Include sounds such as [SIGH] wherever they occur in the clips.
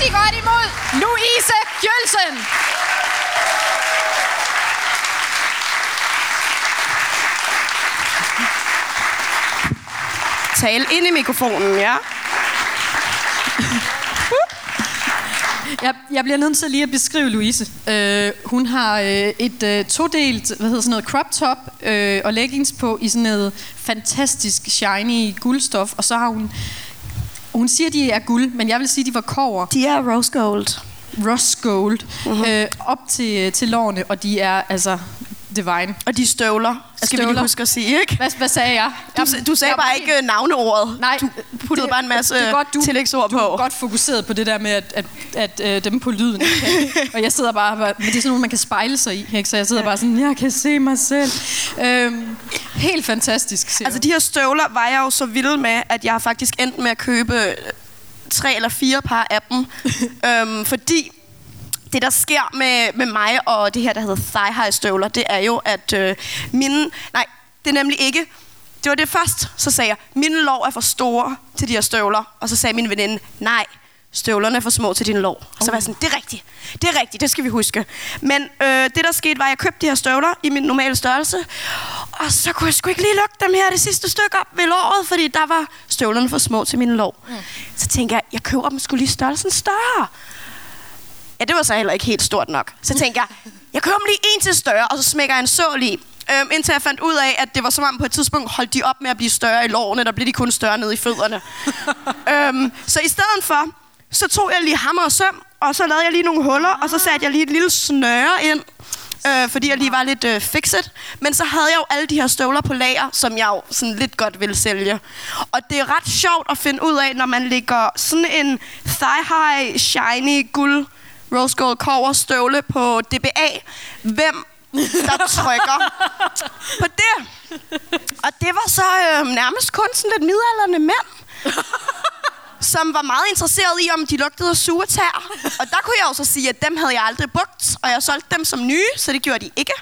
rigtig godt imod Louise Kjølsen. Tal ind i mikrofonen, ja. Jeg, jeg bliver nødt til lige at beskrive Louise. Øh, hun har øh, et øh, todelt, hvad hedder sådan noget, crop top øh, og leggings på i sådan noget fantastisk shiny guldstof, og så har hun hun siger, de er guld, men jeg vil sige, de var kover. De er rose gold. Rose gold. Uh-huh. Øh, op til, til lårene, og de er altså divine. Og de støvler, skal støvler. vi lige huske at sige, ikke? Hvad, hvad sagde jeg? Du, du sagde jeg, bare ikke helt... navneordet. Nej. Du puttede det, bare en masse det er godt, du, tillægsord du på. Du er godt fokuseret på det der med, at, at, at, at dem på lyden. Okay? [LAUGHS] og jeg sidder bare, men det er sådan noget, man kan spejle sig i. Ikke? Så jeg sidder bare sådan, jeg kan se mig selv. Øhm, helt fantastisk. Altså de her støvler var jeg jo så vild med, at jeg faktisk endt med at købe tre eller fire par af dem. [LAUGHS] øhm, fordi det, der sker med, med mig og det her, der hedder thigh high støvler, det er jo, at øh, mine... Nej, det er nemlig ikke... Det var det først, så sagde jeg, mine lår er for store til de her støvler. Og så sagde min veninde, nej, støvlerne er for små til dine lår. Oh. Så var jeg sådan, det er rigtigt, det er rigtigt, det skal vi huske. Men øh, det, der skete, var, at jeg købte de her støvler i min normale størrelse. Og så kunne jeg sgu ikke lige lukke dem her det sidste stykke op ved låret, fordi der var støvlerne for små til mine lår. Mm. Så tænkte jeg, jeg køber dem skulle lige størrelsen større. Ja, det var så heller ikke helt stort nok. Så tænkte jeg, jeg køber dem lige en til større, og så smækker jeg en sål i. Øhm, indtil jeg fandt ud af, at det var som om på et tidspunkt holdt de op med at blive større i lårene, der blev de kun større nede i fødderne. [LAUGHS] øhm, så i stedet for, så tog jeg lige hammer og søm, og så lavede jeg lige nogle huller, og så satte jeg lige et lille snøre ind, øh, fordi jeg lige var lidt øh, fixet. Men så havde jeg jo alle de her støvler på lager, som jeg jo sådan lidt godt ville sælge. Og det er ret sjovt at finde ud af, når man lægger sådan en thigh-high, shiny, guld, rose gold cover støvle på DBA. Hvem der [LAUGHS] trykker på det? Og det var så øh, nærmest kun sådan lidt midalderne mænd som var meget interesseret i, om de lugtede sure tær. Og der kunne jeg jo så sige, at dem havde jeg aldrig brugt, og jeg solgte dem som nye, så det gjorde de ikke.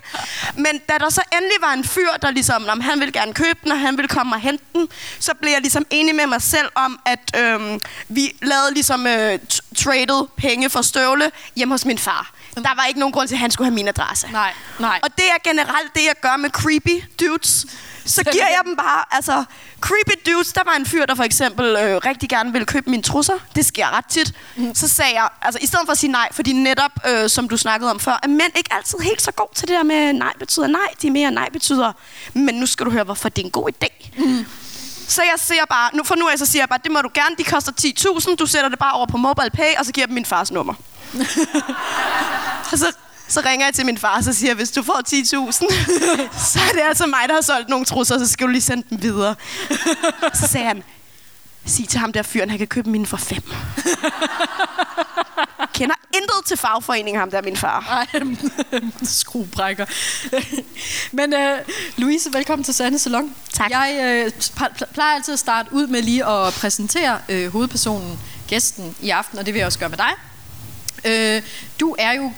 Men da der så endelig var en fyr, der ligesom, om han ville gerne købe den, og han ville komme og hente den, så blev jeg ligesom enig med mig selv om, at øhm, vi lavede ligesom øh, traded penge for støvle hjemme hos min far. Der var ikke nogen grund til, at han skulle have min adresse. Nej, nej. Og det er generelt det, jeg gør med creepy dudes så giver jeg dem bare, altså, creepy dudes. Der var en fyr, der for eksempel øh, rigtig gerne ville købe mine trusser. Det sker ret tit. Mm. Så sagde jeg, altså i stedet for at sige nej, fordi netop, øh, som du snakkede om før, er mænd ikke altid helt så god til det der med nej betyder nej. De er mere nej betyder, men nu skal du høre, hvorfor det er en god idé. Mm. Så jeg siger bare, nu for nu af, så siger jeg bare, det må du gerne, de koster 10.000, du sætter det bare over på mobile pay, og så giver dem min fars nummer. [LAUGHS] og så så ringer jeg til min far, og så siger hvis du får 10.000, [LAUGHS] så er det altså mig, der har solgt nogle trusser, så skal du lige sende dem videre. Så sagde han, sig til ham der fyren, han kan købe mine for fem. [LAUGHS] Kender intet til fagforeningen, ham der min far. Ej, [LAUGHS] skruebrækker. Men uh, Louise, velkommen til Sande Salon. Tak. Jeg uh, plejer altid at starte ud med lige at præsentere uh, hovedpersonen, gæsten i aften, og det vil jeg også gøre med dig. Uh, du er jo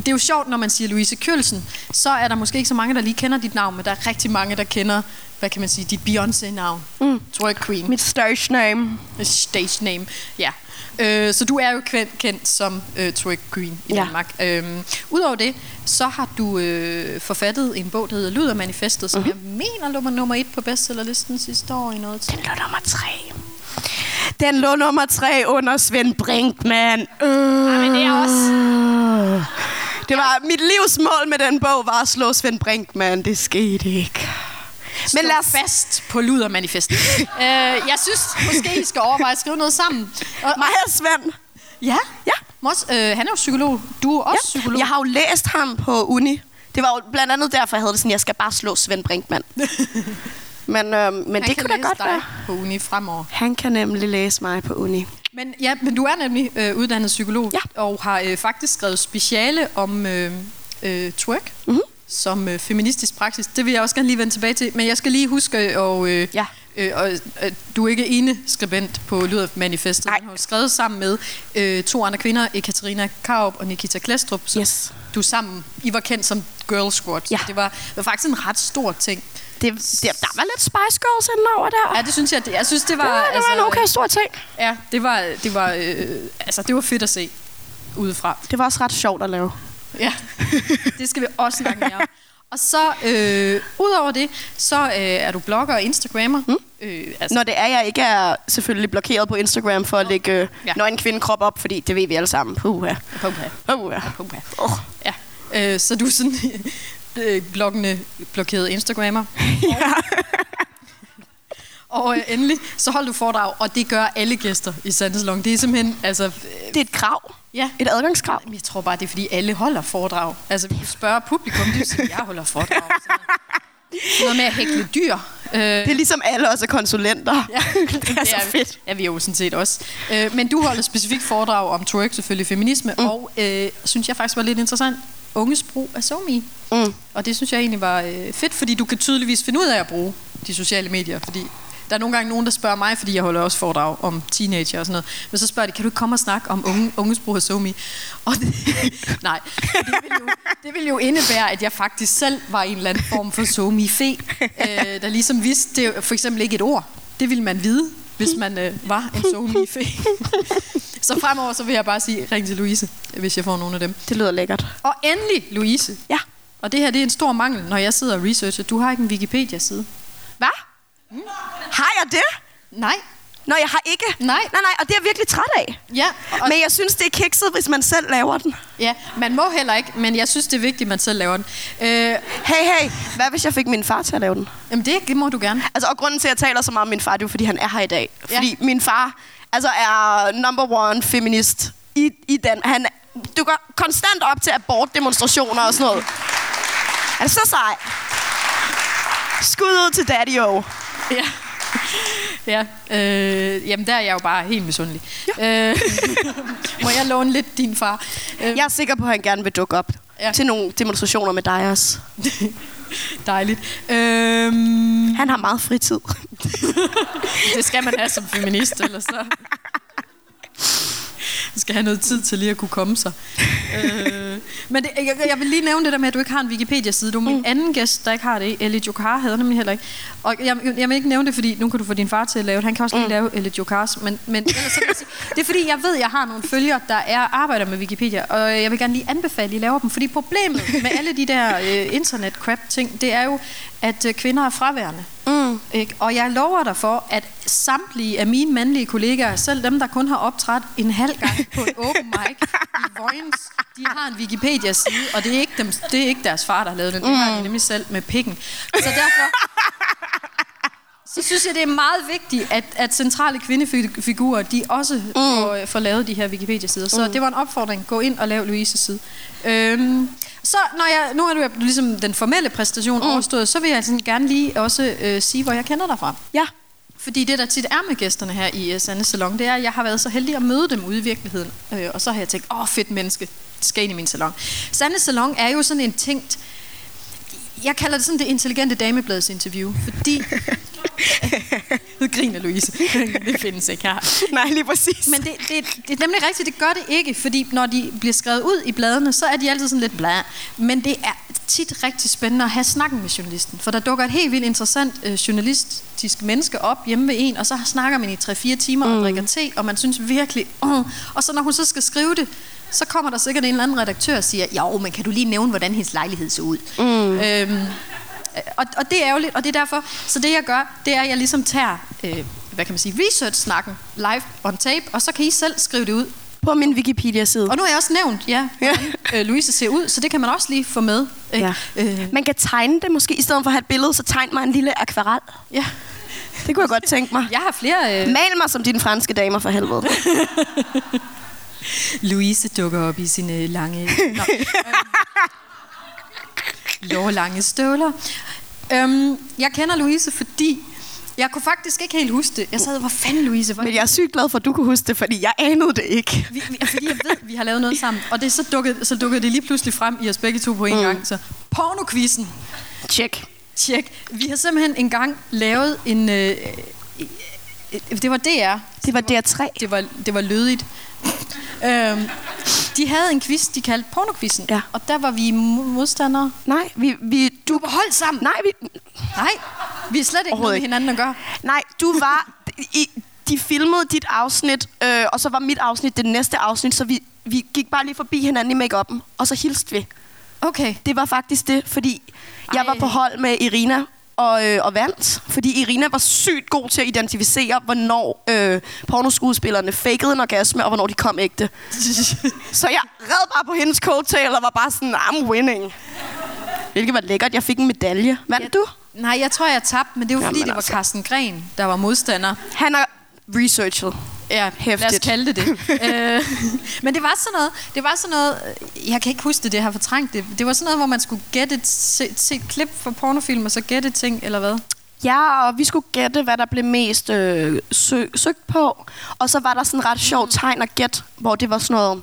det er jo sjovt, når man siger Louise Kjølsen, så er der måske ikke så mange, der lige kender dit navn, men der er rigtig mange, der kender, hvad kan man sige, dit Beyoncé-navn. Mm. Drag Queen. Mit stage name. Stage name, ja. Øh, så du er jo kendt, kendt som øh, Drag Queen i ja. Danmark. Øh, Udover det, så har du øh, forfattet en bog, der hedder Luder Manifestet, som mm-hmm. jeg mener lå nummer et på bestsellerlisten sidste år i noget tid. Den lå nummer tre. Den lå nummer tre under Svend Brinkmann. Uh. Ja, men det er også... Det var mit livs mål med den bog var at slå Svend Brinkmann. Det skete ikke. Men lad os fast på ludermanifestet. uh, [LAUGHS] jeg synes måske, I skal overveje at skrive noget sammen. Og, Mig og Svend. Ja? Ja. Mos, uh, han er jo psykolog. Du er også ja. psykolog. Jeg har jo læst ham på uni. Det var jo blandt andet derfor, jeg havde det sådan, jeg skal bare slå Svend Brinkmann. [LAUGHS] men øh, men det kunne da godt være. på uni fremover. Han kan nemlig læse mig på uni. Men, ja, men du er nemlig øh, uddannet psykolog, ja. og har øh, faktisk skrevet speciale om øh, øh, twerk. Mm-hmm som øh, feministisk praksis. Det vil jeg også gerne lige vende tilbage til. Men jeg skal lige huske, og, øh, ja. øh, og, øh, du er ikke ene skribent på Lyder Manifestet. Nej. Du har skrevet sammen med øh, to andre kvinder, Ekaterina Kaup og Nikita Klestrup. Yes. Du sammen, I var kendt som Girl Squad. Ja. det var, var faktisk en ret stor ting. Det, det, der var lidt Spice Girls over der. Ja, det synes jeg. Det, jeg synes, det var... Det var en okay stor ting. Ja, det var, det var, øh, altså, det var fedt at se udefra. Det var også ret sjovt at lave. Ja, [LAUGHS] det skal vi også snakke mere om. Og så, øh, udover det, så øh, er du blogger og instagrammer. Mm. Øh, altså. Når det er, jeg ikke er selvfølgelig blokeret på Instagram for at lægge øh, ja. når en kvinde krop op, fordi det ved vi alle sammen. Puha. Puha. Puha. Puha. Oh. Ja. Øh, så du er sådan øh, blokeret Instagrammer. [LAUGHS] ja. Og øh, endelig, så holder du foredrag, og det gør alle gæster i Sandesalon. Det er simpelthen, altså... Øh, det er et krav. Ja. Et adgangskrav. Jeg tror bare, det er, fordi alle holder foredrag. Altså, vi spørger publikum, det er jeg holder foredrag. [LAUGHS] Sådan noget med at hækle dyr. Øh, det er ligesom alle også er konsulenter. Ja, [LAUGHS] det er det så er, fedt. Ja, vi er jo sådan set også. Øh, men du holder specifikt foredrag om twerk, selvfølgelig feminisme, mm. og øh, synes jeg faktisk var lidt interessant, unges brug af SoMe. Mm. Og det synes jeg egentlig var øh, fedt, fordi du kan tydeligvis finde ud af at bruge de sociale medier, fordi der er nogle gange nogen, der spørger mig, fordi jeg holder også foredrag om teenager og sådan noget. Men så spørger de, kan du ikke komme og snakke om unge, unges brug af SoMe? Og det, [LAUGHS] nej, det vil, jo, det vil jo indebære, at jeg faktisk selv var en eller anden form for SoMe-fe, øh, der ligesom vidste det for eksempel ikke et ord. Det ville man vide, hvis man øh, var en SoMe-fe. [LAUGHS] så fremover så vil jeg bare sige, ring til Louise, hvis jeg får nogle af dem. Det lyder lækkert. Og endelig, Louise. Ja. Og det her det er en stor mangel, når jeg sidder og researcher. Du har ikke en Wikipedia-side. Hvad? Mm. Har jeg det? Nej. Nå, jeg har ikke. Nej. Nej, nej, og det er jeg virkelig træt af. Ja. Og men jeg synes, det er kikset, hvis man selv laver den. Ja, man må heller ikke, men jeg synes, det er vigtigt, at man selv laver den. Øh, hey, hey, hvad hvis jeg fik min far til at lave den? Jamen, det må du gerne. Altså, og grunden til, at jeg taler så meget om min far, det er fordi han er her i dag. Fordi ja. min far altså, er number one feminist i, i den. Han dukker konstant op til abortdemonstrationer og sådan noget. Han er så sej. Skud ud til Daddy O. Ja. Ja, øh, jamen der er jeg jo bare helt misundelig. Ja. Øh, [LAUGHS] må jeg låne lidt din far? Øh. Jeg er sikker på, at han gerne vil dukke op ja. til nogle demonstrationer med dig også. [LAUGHS] Dejligt. Øhm, han har meget fritid. [LAUGHS] det skal man have som feminist, ellers så [LAUGHS] skal have noget tid til lige at kunne komme sig. øh, men det, jeg, jeg vil lige nævne det der med, at du ikke har en Wikipedia-side. Du er min mm. anden gæst, der ikke har det. Ellie Jokar havde nemlig heller ikke. Og jeg, jeg vil ikke nævne det, fordi nu kan du få din far til at lave det. Han kan også lige mm. lave Ellie Jokars. Men, men ellers, så sige, det er fordi, jeg ved, at jeg har nogle følgere, der er arbejder med Wikipedia. Og jeg vil gerne lige anbefale, at I laver dem. Fordi problemet med alle de der øh, internet-crap-ting, det er jo, at øh, kvinder er fraværende. Mm. Ikke? Og jeg lover dig for, at samtlige af mine mandlige kollegaer, selv dem, der kun har optrådt en halv gang på et open mic i Vojens, de har en Wikipedia-side, og det er, ikke dem, det er ikke deres far, der har lavet den. Det har de mm. nemlig selv med pikken. Så derfor [LAUGHS] så synes jeg, det er meget vigtigt, at, at centrale kvindefigurer, de også mm. får, får lavet de her Wikipedia-sider. Så mm. det var en opfordring. Gå ind og lav Louise's side. Øhm, så når jeg, nu er du ligesom den formelle præstation mm. overstået, så vil jeg sådan gerne lige også øh, sige, hvor jeg kender dig fra. Ja. Fordi det, der tit er med gæsterne her i uh, Sande Salon, det er, at jeg har været så heldig at møde dem ude i virkeligheden. Øh, og så har jeg tænkt, åh, fedt menneske, skal ind i min salon. Sande Salon er jo sådan en tænkt... Jeg kalder det sådan det intelligente damebladets interview, fordi [LAUGHS] nu griner Louise. det findes ikke her. Nej, lige præcis. Men det, det, det er nemlig rigtigt, det gør det ikke, fordi når de bliver skrevet ud i bladene, så er de altid sådan lidt bla. Men det er tit rigtig spændende at have snakken med journalisten, for der dukker et helt vildt interessant øh, journalistisk menneske op hjemme ved en, og så snakker man i 3-4 timer mm. og drikker te, og man synes virkelig, uh, og så når hun så skal skrive det, så kommer der sikkert en eller anden redaktør og siger, jo, men kan du lige nævne, hvordan hendes lejlighed så ud? Mm. Øhm, og, og det er ærgerligt, og det er derfor, så det jeg gør, det er, at jeg ligesom tager, øh, hvad kan man sige, research-snakken live on tape, og så kan I selv skrive det ud. På min Wikipedia-side. Og nu har jeg også nævnt, ja, hvordan øh, Louise ser ud, så det kan man også lige få med. Ikke? Ja. Øh. Man kan tegne det måske, i stedet for at have et billede, så tegn mig en lille akvarel. Ja. Det kunne jeg godt tænke mig. Jeg har flere... Øh... Mal mig som dine franske damer for helvede. [LAUGHS] Louise dukker op i sine lange... Nå, øh, lange støvler. Øhm, jeg kender Louise, fordi jeg kunne faktisk ikke helt huske det. Jeg sad, hvor fanden Louise? Hvor Men jeg er sygt glad for, at du kunne huske det, fordi jeg anede det ikke. Vi, fordi jeg ved, vi har lavet noget sammen. Og det, så, dukkede, så dukkede det lige pludselig frem i os begge to på en mm. gang. Så pornokvisten. Check. Check. Vi har simpelthen engang lavet en... Øh, det var DR. Det var DR3. Det var, det var lødigt. øhm, de havde en quiz, de kaldte pornokvisten. Ja. Og der var vi modstandere. Nej, vi... vi du var holdt sammen. Nej, vi... Nej, vi er slet ikke noget med hinanden at gøre. Nej, du var... [LAUGHS] I, de filmede dit afsnit, øh, og så var mit afsnit det næste afsnit, så vi, vi gik bare lige forbi hinanden i make-up'en, og så hilste vi. Okay. Det var faktisk det, fordi Ej. jeg var på hold med Irina og, øh, og vandt. Fordi Irina var sygt god til at identificere, hvornår øh, pornoskuespillerne fakede en orgasme, og hvornår de kom ægte. [LAUGHS] Så jeg red bare på hendes coattail og var bare sådan, I'm winning. Hvilket var lækkert. Jeg fik en medalje. Vandt Jeg- du? Nej, jeg tror, jeg tabte, men det var fordi, Jamen det var altså. Carsten Gren, der var modstander. Han har researchet. Ja, lad os Hæftigt. kalde det det. [LAUGHS] øh, men det var sådan noget, det var sådan noget, øh, jeg kan ikke huske det, det har fortrængt det. Det var sådan noget, hvor man skulle gætte et, se, se et klip fra pornofilm, og så gætte ting, eller hvad? Ja, og vi skulle gætte, hvad der blev mest øh, sø- søgt på. Og så var der sådan en ret sjov tegn at gætte, hvor det var sådan noget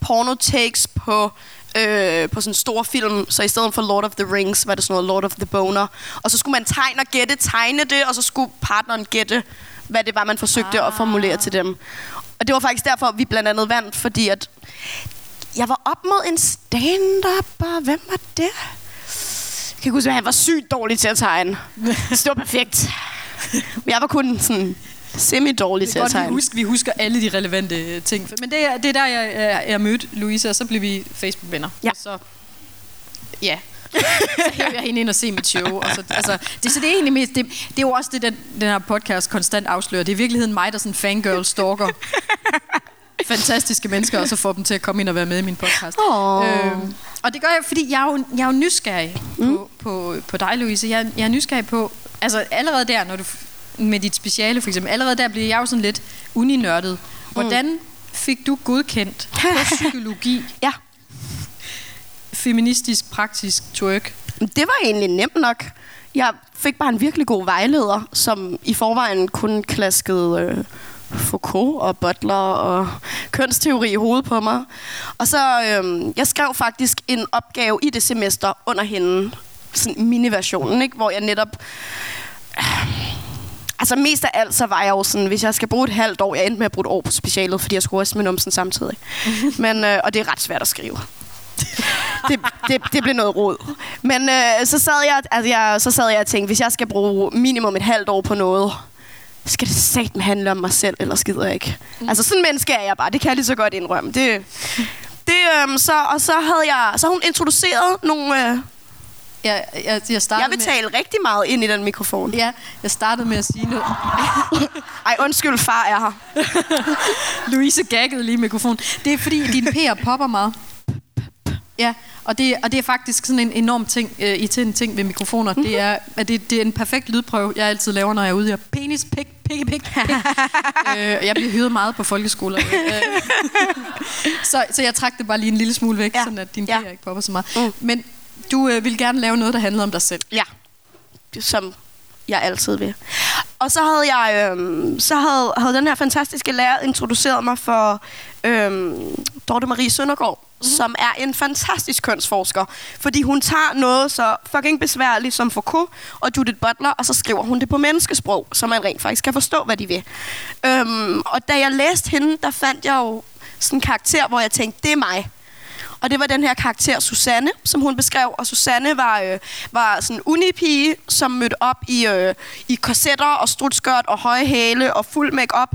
porno takes på, øh, på sådan en stor film. Så i stedet for Lord of the Rings, var det sådan noget Lord of the Boner. Og så skulle man tegne og gætte, tegne det, og så skulle partneren gætte, hvad det var, man forsøgte ah. at formulere til dem. Og det var faktisk derfor, vi blandt andet vandt, fordi at jeg var op mod en stand-up, og hvem var det? Jeg kan ikke huske, at han var sygt dårlig til at tegne. Så det var perfekt. Men jeg var kun sådan semi-dårlig til at godt, vi tegne. husker, vi husker alle de relevante øh, ting. Men det er, det er der, jeg, jeg, jeg mødte Louise, og så blev vi Facebook-venner. Ja. Så, ja. Så [LAUGHS] jeg hende ind og se mit show. Og så, altså, det, så det er egentlig mest, det, det er jo også det, den, den her podcast konstant afslører. Det er i virkeligheden mig, der sådan fangirl stalker [LAUGHS] fantastiske mennesker, og så får dem til at komme ind og være med i min podcast. Åh. Øhm, og det gør jeg, fordi jeg er jo, jeg er jo nysgerrig mm. på, på, på dig, Louise. Jeg, jeg er nysgerrig på, altså allerede der, når du med dit speciale for eksempel, allerede der bliver jeg jo sådan lidt uninørdet. Hvordan fik du godkendt på [LAUGHS] psykologi, Ja, feministisk, praktisk twerk? det var egentlig nemt nok. Jeg fik bare en virkelig god vejleder, som i forvejen kun klaskede øh, Foucault og Butler og kønsteori i hovedet på mig. Og så, øh, jeg skrev faktisk en opgave i det semester under hende, sådan mini-versionen, ikke? hvor jeg netop Altså mest af alt, så var jeg jo sådan, hvis jeg skal bruge et halvt år, jeg endte med at bruge et år på specialet, fordi jeg skulle også med numsen samtidig. [LAUGHS] Men, øh, og det er ret svært at skrive. Det, det, det blev noget råd. Men øh, så, sad jeg, altså jeg, så sad jeg og tænkte, hvis jeg skal bruge minimum et halvt år på noget, skal det satme handle om mig selv, eller skider jeg ikke. Mm. Altså sådan en menneske er jeg bare, det kan jeg lige så godt indrømme. Det, det, øh, så, og så havde jeg, så hun introduceret nogle... Øh, Jeg, jeg, jeg, startede jeg vil tale rigtig meget ind i den mikrofon. Med, ja, jeg startede med at sige noget. [LAUGHS] Ej, undskyld, far er her. [LAUGHS] Louise gaggede lige mikrofonen. Det er fordi, din PR popper meget. Ja, og det, og det er faktisk sådan en enorm ting, øh, irriterende ting ved mikrofoner. Mm-hmm. Det er, at det, det er en perfekt lydprøve, jeg altid laver, når jeg er ude her. Penis, pik, pik, pik, pik. [LAUGHS] øh, jeg bliver hyret meget på folkeskoler. [LAUGHS] Øh, så, så jeg trak det bare lige en lille smule væk, ja. Sådan at din Ja. Ikke popper så meget. Mm. Men du øh, vil gerne lave noget, der handler om dig selv. Ja, som jeg altid vil. Og så havde jeg, øhm, så havde, havde den her fantastiske lærer introduceret mig for øhm, Dorte Marie Søndergaard, mm-hmm. som er en fantastisk kønsforsker. Fordi hun tager noget så fucking besværligt som Foucault og Judith Butler, og så skriver hun det på menneskesprog, så man rent faktisk kan forstå, hvad de vil. Øhm, og da jeg læste hende, der fandt jeg jo sådan en karakter, hvor jeg tænkte, det er mig. Og det var den her karakter Susanne, som hun beskrev. Og Susanne var, øh, var sådan en unipige, som mødte op i, øh, i korsetter og strutskørt og høje hæle og fuld makeup.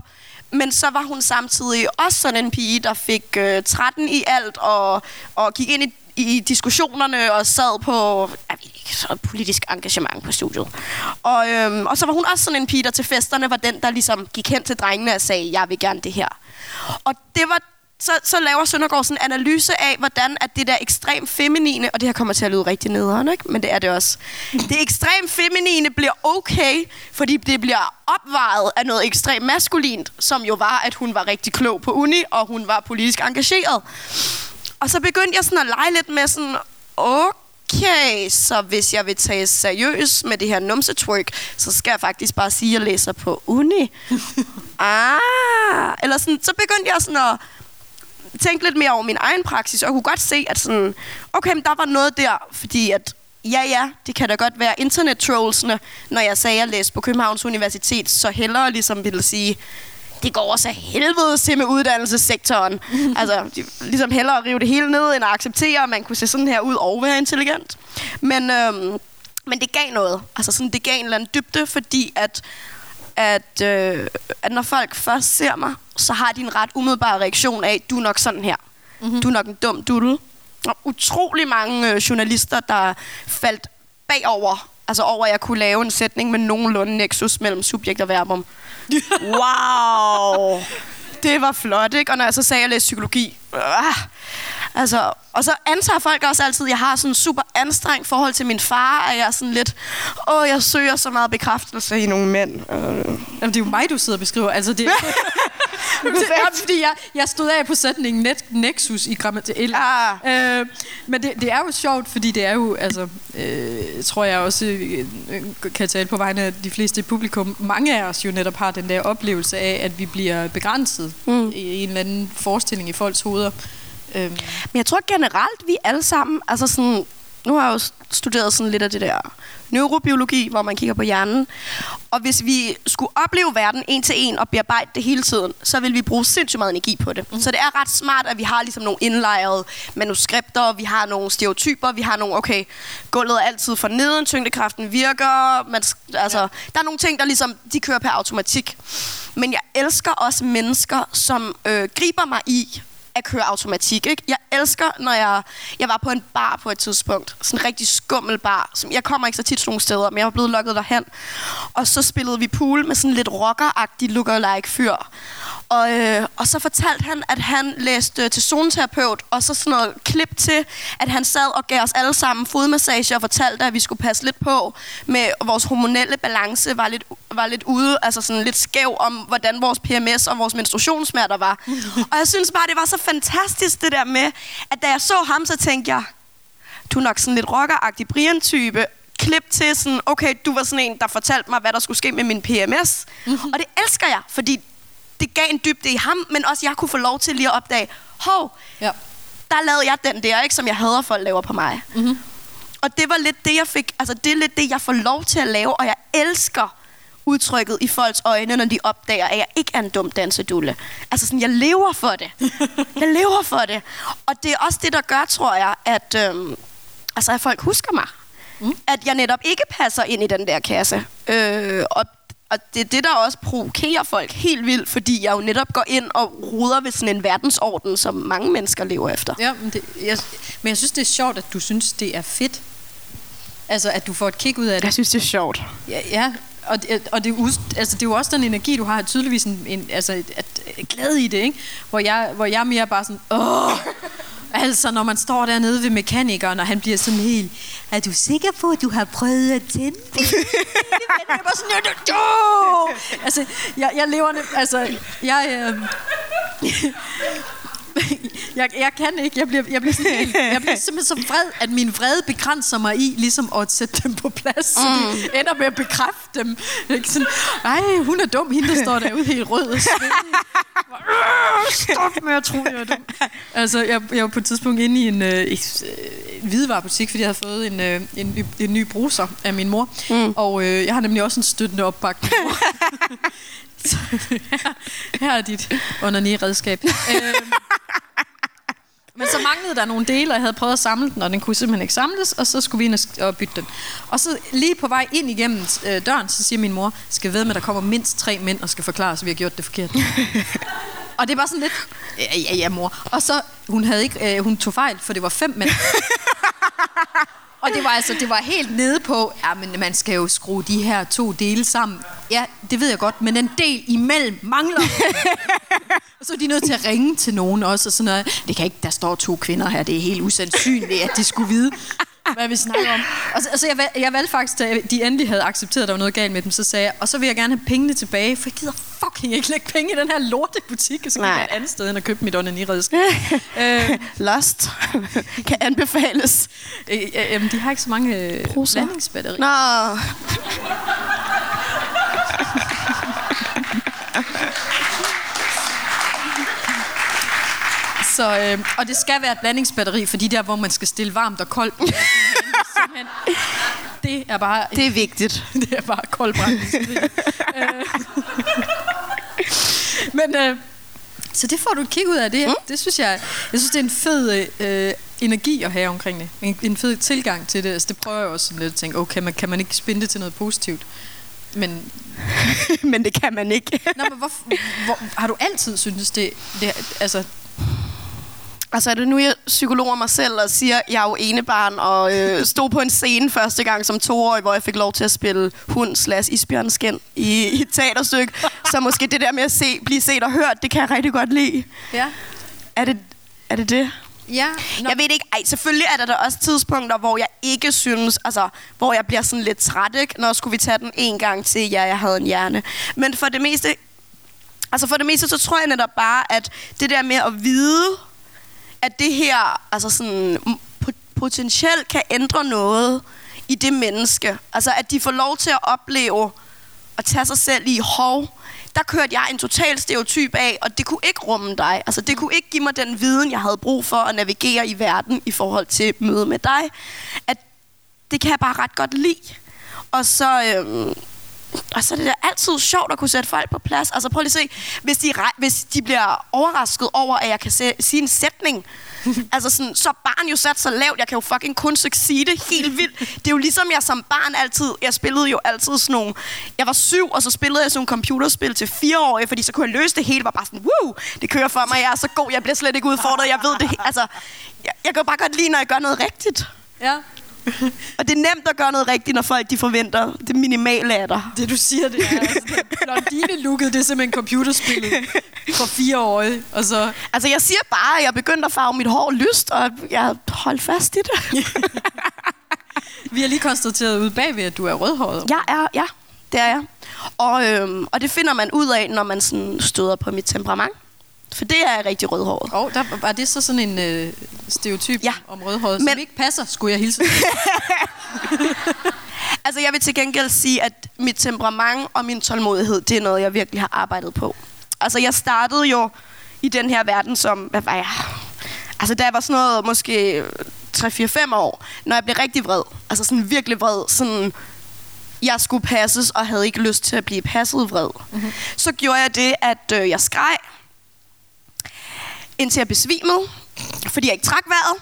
Men så var hun samtidig også sådan en pige, der fik øh, 13 i alt og, og gik ind i i diskussionerne og sad på jeg ved ikke, så politisk engagement på studiet. Og, øhm, og så var hun også sådan en pige, der til festerne var den, der ligesom gik hen til drengene og sagde, jeg vil gerne det her. Og det var så, så laver Søndergaard sådan en analyse af, hvordan at det der ekstremt feminine, og det her kommer til at lyde rigtig nederen, ikke? men det er det også. Det ekstremt feminine bliver okay, fordi det bliver opvejet af noget ekstremt maskulint, som jo var, at hun var rigtig klog på uni, og hun var politisk engageret. Og så begyndte jeg sådan at lege lidt med sådan, okay, så hvis jeg vil tage seriøst med det her numsetwerk, så skal jeg faktisk bare sige, at jeg læser på uni. [LAUGHS] ah, eller sådan, så begyndte jeg sådan at tænke lidt mere over min egen praksis, og kunne godt se, at sådan, okay, men der var noget der, fordi at ja, ja, det kan da godt være internet-trollsene, når jeg sagde, at jeg læste på Københavns Universitet, så hellere ligesom ville sige, det går også af helvede til med uddannelsessektoren. [LAUGHS] altså, de, ligesom hellere at rive det hele ned, end at acceptere, at man kunne se sådan her ud og være intelligent. Men, øhm, Men det gav noget. Altså sådan, det gav en eller anden dybde, fordi at, at, øh, at når folk først ser mig, så har de en ret umiddelbar reaktion af, du er nok sådan her. Mm-hmm. Du er nok en dum duddel. Og utrolig mange øh, journalister, der faldt bagover, altså over at jeg kunne lave en sætning med nogenlunde nexus mellem subjekt og verbum. [LAUGHS] wow! Det var flot, ikke? Og når jeg så sagde, at jeg læste psykologi, øh, Altså, og så antager folk også altid, at jeg har sådan en super anstrengt forhold til min far, at jeg er sådan lidt, åh, jeg søger så meget bekræftelse i nogle mænd. Øh. Jamen, det er jo mig, du sidder og beskriver. Altså, det, [LAUGHS] det er fordi, jeg, jeg stod af på sætningen net, Nexus i grammatik. Ah. Øh, men det, det er jo sjovt, fordi det er jo, altså, øh, tror jeg også øh, kan tale på vegne af de fleste i publikum. Mange af os jo netop har den der oplevelse af, at vi bliver begrænset mm. i en eller anden forestilling i folks hoveder. Øhm. Men jeg tror generelt, vi alle sammen, altså sådan, nu har jeg jo studeret sådan lidt af det der neurobiologi, hvor man kigger på hjernen. Og hvis vi skulle opleve verden en til en og bearbejde det hele tiden, så vil vi bruge sindssygt meget energi på det. Mm. Så det er ret smart, at vi har ligesom nogle indlejrede manuskripter, vi har nogle stereotyper, vi har nogle, okay, gulvet er altid for neden, tyngdekraften virker, man, altså, ja. der er nogle ting, der ligesom, de kører per automatik. Men jeg elsker også mennesker, som øh, griber mig i at køre automatik. Ikke? Jeg elsker, når jeg, jeg var på en bar på et tidspunkt. Sådan en rigtig skummel bar. Som, jeg kommer ikke så tit nogle steder, men jeg var blevet lukket derhen. Og så spillede vi pool med sådan lidt rockeragtig lookalike fyr. Og, øh, og så fortalte han, at han læste til zoneterapeut, og så sådan noget klip til, at han sad og gav os alle sammen fodmassage og fortalte, at vi skulle passe lidt på med vores hormonelle balance var lidt, var lidt ude, altså sådan lidt skæv om, hvordan vores PMS og vores menstruationssmerter var. [LAUGHS] og jeg synes bare, det var så fantastisk det der med, at da jeg så ham, så tænkte jeg, du er nok sådan lidt rockeragtig Brian-type, klip til sådan, okay, du var sådan en, der fortalte mig, hvad der skulle ske med min PMS. Mm-hmm. [LAUGHS] Og det elsker jeg, fordi det gav en dybde i ham, men også jeg kunne få lov til lige at opdage, hov, ja. der lavede jeg den der, ikke, som jeg hader folk laver på mig. Mm-hmm. Og det var lidt det, jeg fik, altså det er lidt det, jeg får lov til at lave, og jeg elsker udtrykket i folks øjne, når de opdager, at jeg ikke er en dum dansedulle. Altså sådan, jeg lever for det. [LAUGHS] jeg lever for det. Og det er også det, der gør, tror jeg, at, øhm, altså, at folk husker mig. Mm. At jeg netop ikke passer ind i den der kasse. Øh, og og det er det, der også provokerer folk helt vildt, fordi jeg jo netop går ind og ruder ved sådan en verdensorden, som mange mennesker lever efter. Ja, men, det, jeg, men jeg synes, det er sjovt, at du synes, det er fedt. Altså, at du får et kick ud af det. Jeg synes, det er sjovt. Ja, ja og, og det, er, altså, det er jo også den energi, du har tydeligvis en, en altså, at, at, glæde i det, ikke? Hvor jeg, hvor jeg mere bare sådan, åh, Altså, når man står dernede ved mekanikeren, og han bliver sådan helt... Er du sikker på, at du har prøvet at tænde det? [LAUGHS] jeg var sådan... Altså, jeg, jeg lever... Altså, jeg... Øh, [LAUGHS] jeg, jeg kan ikke. Jeg bliver, jeg, bliver sådan helt, jeg bliver simpelthen så vred, at min vrede begrænser mig i ligesom at sætte dem på plads. Så mm. de ender med at bekræfte dem. Ikke sådan, Ej, hun er dum, hende der står derude helt rød og [LAUGHS] Stop med at tro, jeg er dum. Altså, jeg, jeg var på et tidspunkt inde i en øh, øh, hvidevarebutik, fordi jeg havde fået en, øh, en, en ny bruser af min mor. Mm. Og øh, jeg har nemlig også en støttende opbakning. [LAUGHS] Så, her, her er dit onani-redskab. øhm, men så manglede der nogle dele, og jeg havde prøvet at samle den, og den kunne simpelthen ikke samles, og så skulle vi ind og bytte den. Og så lige på vej ind igennem øh, døren, så siger min mor, skal ved med, at der kommer mindst tre mænd og skal forklare os, at vi har gjort det forkert. [LAUGHS] og det var sådan lidt, ja, ja, ja mor. Og så, hun, havde ikke, øh, hun tog fejl, for det var fem mænd. Og det var altså, det var helt nede på, ja, men man skal jo skrue de her to dele sammen. Ja, det ved jeg godt, men en del imellem mangler. og så er de nødt til at ringe til nogen også, og sådan noget. Det kan ikke, der står to kvinder her, det er helt usandsynligt, at de skulle vide hvad vi snakker om. Og så, altså, jeg, jeg valgte faktisk, da de endelig havde accepteret, at der var noget galt med dem, så sagde jeg, og så vil jeg gerne have pengene tilbage, for jeg gider fucking ikke lægge penge i den her lortebutik, så kan jeg et andet sted end at købe mit onaniredskab. øh, Lost kan anbefales. Øh, øh, de har ikke så mange øh, blandingsbatterier. Nå. Så, øh, og det skal være et blandingsbatteri, fordi der, hvor man skal stille varmt og koldt. det er [LAUGHS] bare... Det er vigtigt. [LAUGHS] det er bare koldbrændt. øh. [LAUGHS] Men... Øh, så det får du et kig ud af det. Mm. Det synes jeg, jeg synes det er en fed øh, energi at have omkring det. En, en fed tilgang til det. Altså, det prøver jeg også sådan lidt at tænke, okay, man, kan man ikke spinde det til noget positivt? Men, Men det kan man ikke. nå, men hvor, hvor, har du altid syntes det, det altså, Altså er det nu, jeg psykologer mig selv og siger, at jeg er jo enebarn og øh, stod på en scene første gang som toårig, hvor jeg fik lov til at spille hund slash isbjørnskin i, i et teaterstykke. Så måske det der med at se, blive set og hørt, det kan jeg rigtig godt lide. ja, Er det er det? det? ja, nå, Jeg ved ikke. Ej, selvfølgelig er der da også tidspunkter, hvor jeg ikke synes, altså, hvor jeg bliver sådan lidt træt, ikke? Når skulle vi tage den en gang til, ja, jeg havde en hjerne. Men for det meste, altså for det meste, så tror jeg netop bare, at det der med at vide, at det her, altså sådan, potentielt kan ændre noget i det menneske. Altså, at de får lov til at opleve at tage sig selv i hov. Der kørte jeg en total stereotyp af, og det kunne ikke rumme dig. Altså, det kunne ikke give mig den viden, jeg havde brug for at navigere i verden i forhold til møde med dig. At det kan jeg bare ret godt lide. Og så, øh, og så er det da altid sjovt at kunne sætte folk på plads. Altså prøv lige at se, hvis de, hvis de bliver overrasket over, at jeg kan se, sige en sætning, [LAUGHS] altså sådan, så er barn jo sat så lavt, jeg kan jo fucking kun succeede helt vildt. Det er jo ligesom jeg som barn altid, jeg spillede jo altid sådan nogle, jeg var syv, og så spillede jeg sådan nogle computerspil til fireårige, fordi så kunne jeg løse det hele, var bare sådan, woo, det kører for mig, jeg er så god, jeg bliver slet ikke udfordret, jeg ved det, altså, jeg, jeg kan jo bare godt lide, når jeg gør noget rigtigt. ja. [LAUGHS] Og det er nemt at gøre noget rigtigt, når folk de forventer det minimale af dig. Det du siger, det er altså, blondine-looket, det er simpelthen computerspillet for fire år, og så... Altså, jeg siger bare, at jeg begyndte at farve mit hår lyst, og jeg holdt fast i det. [LAUGHS] Vi har lige konstateret ude bagved, at du er rødhåret. jeg er, ja, det er jeg. Og, øhm, og det finder man ud af, når man sådan støder på mit temperament. For det er rigtig rødhåret. Og der var det så sådan en øh, stereotyp Ja. om rødhåret, som Men- ikke passer, skulle jeg hilse. [LAUGHS] Altså, jeg vil til gengæld sige, at mit temperament og min tålmodighed, det er noget, jeg virkelig har arbejdet på. Altså, jeg startede jo i den her verden som, hvad var jeg? Altså, da jeg var sådan noget, måske 3-4-5 år, når jeg blev rigtig vred. Altså, sådan virkelig vred. Sådan, jeg skulle passes, og havde ikke lyst til at blive passet vred. Mm-hmm. Så gjorde jeg det, at øh, jeg skreg, indtil jeg besvimede, fordi jeg ikke trak vejret.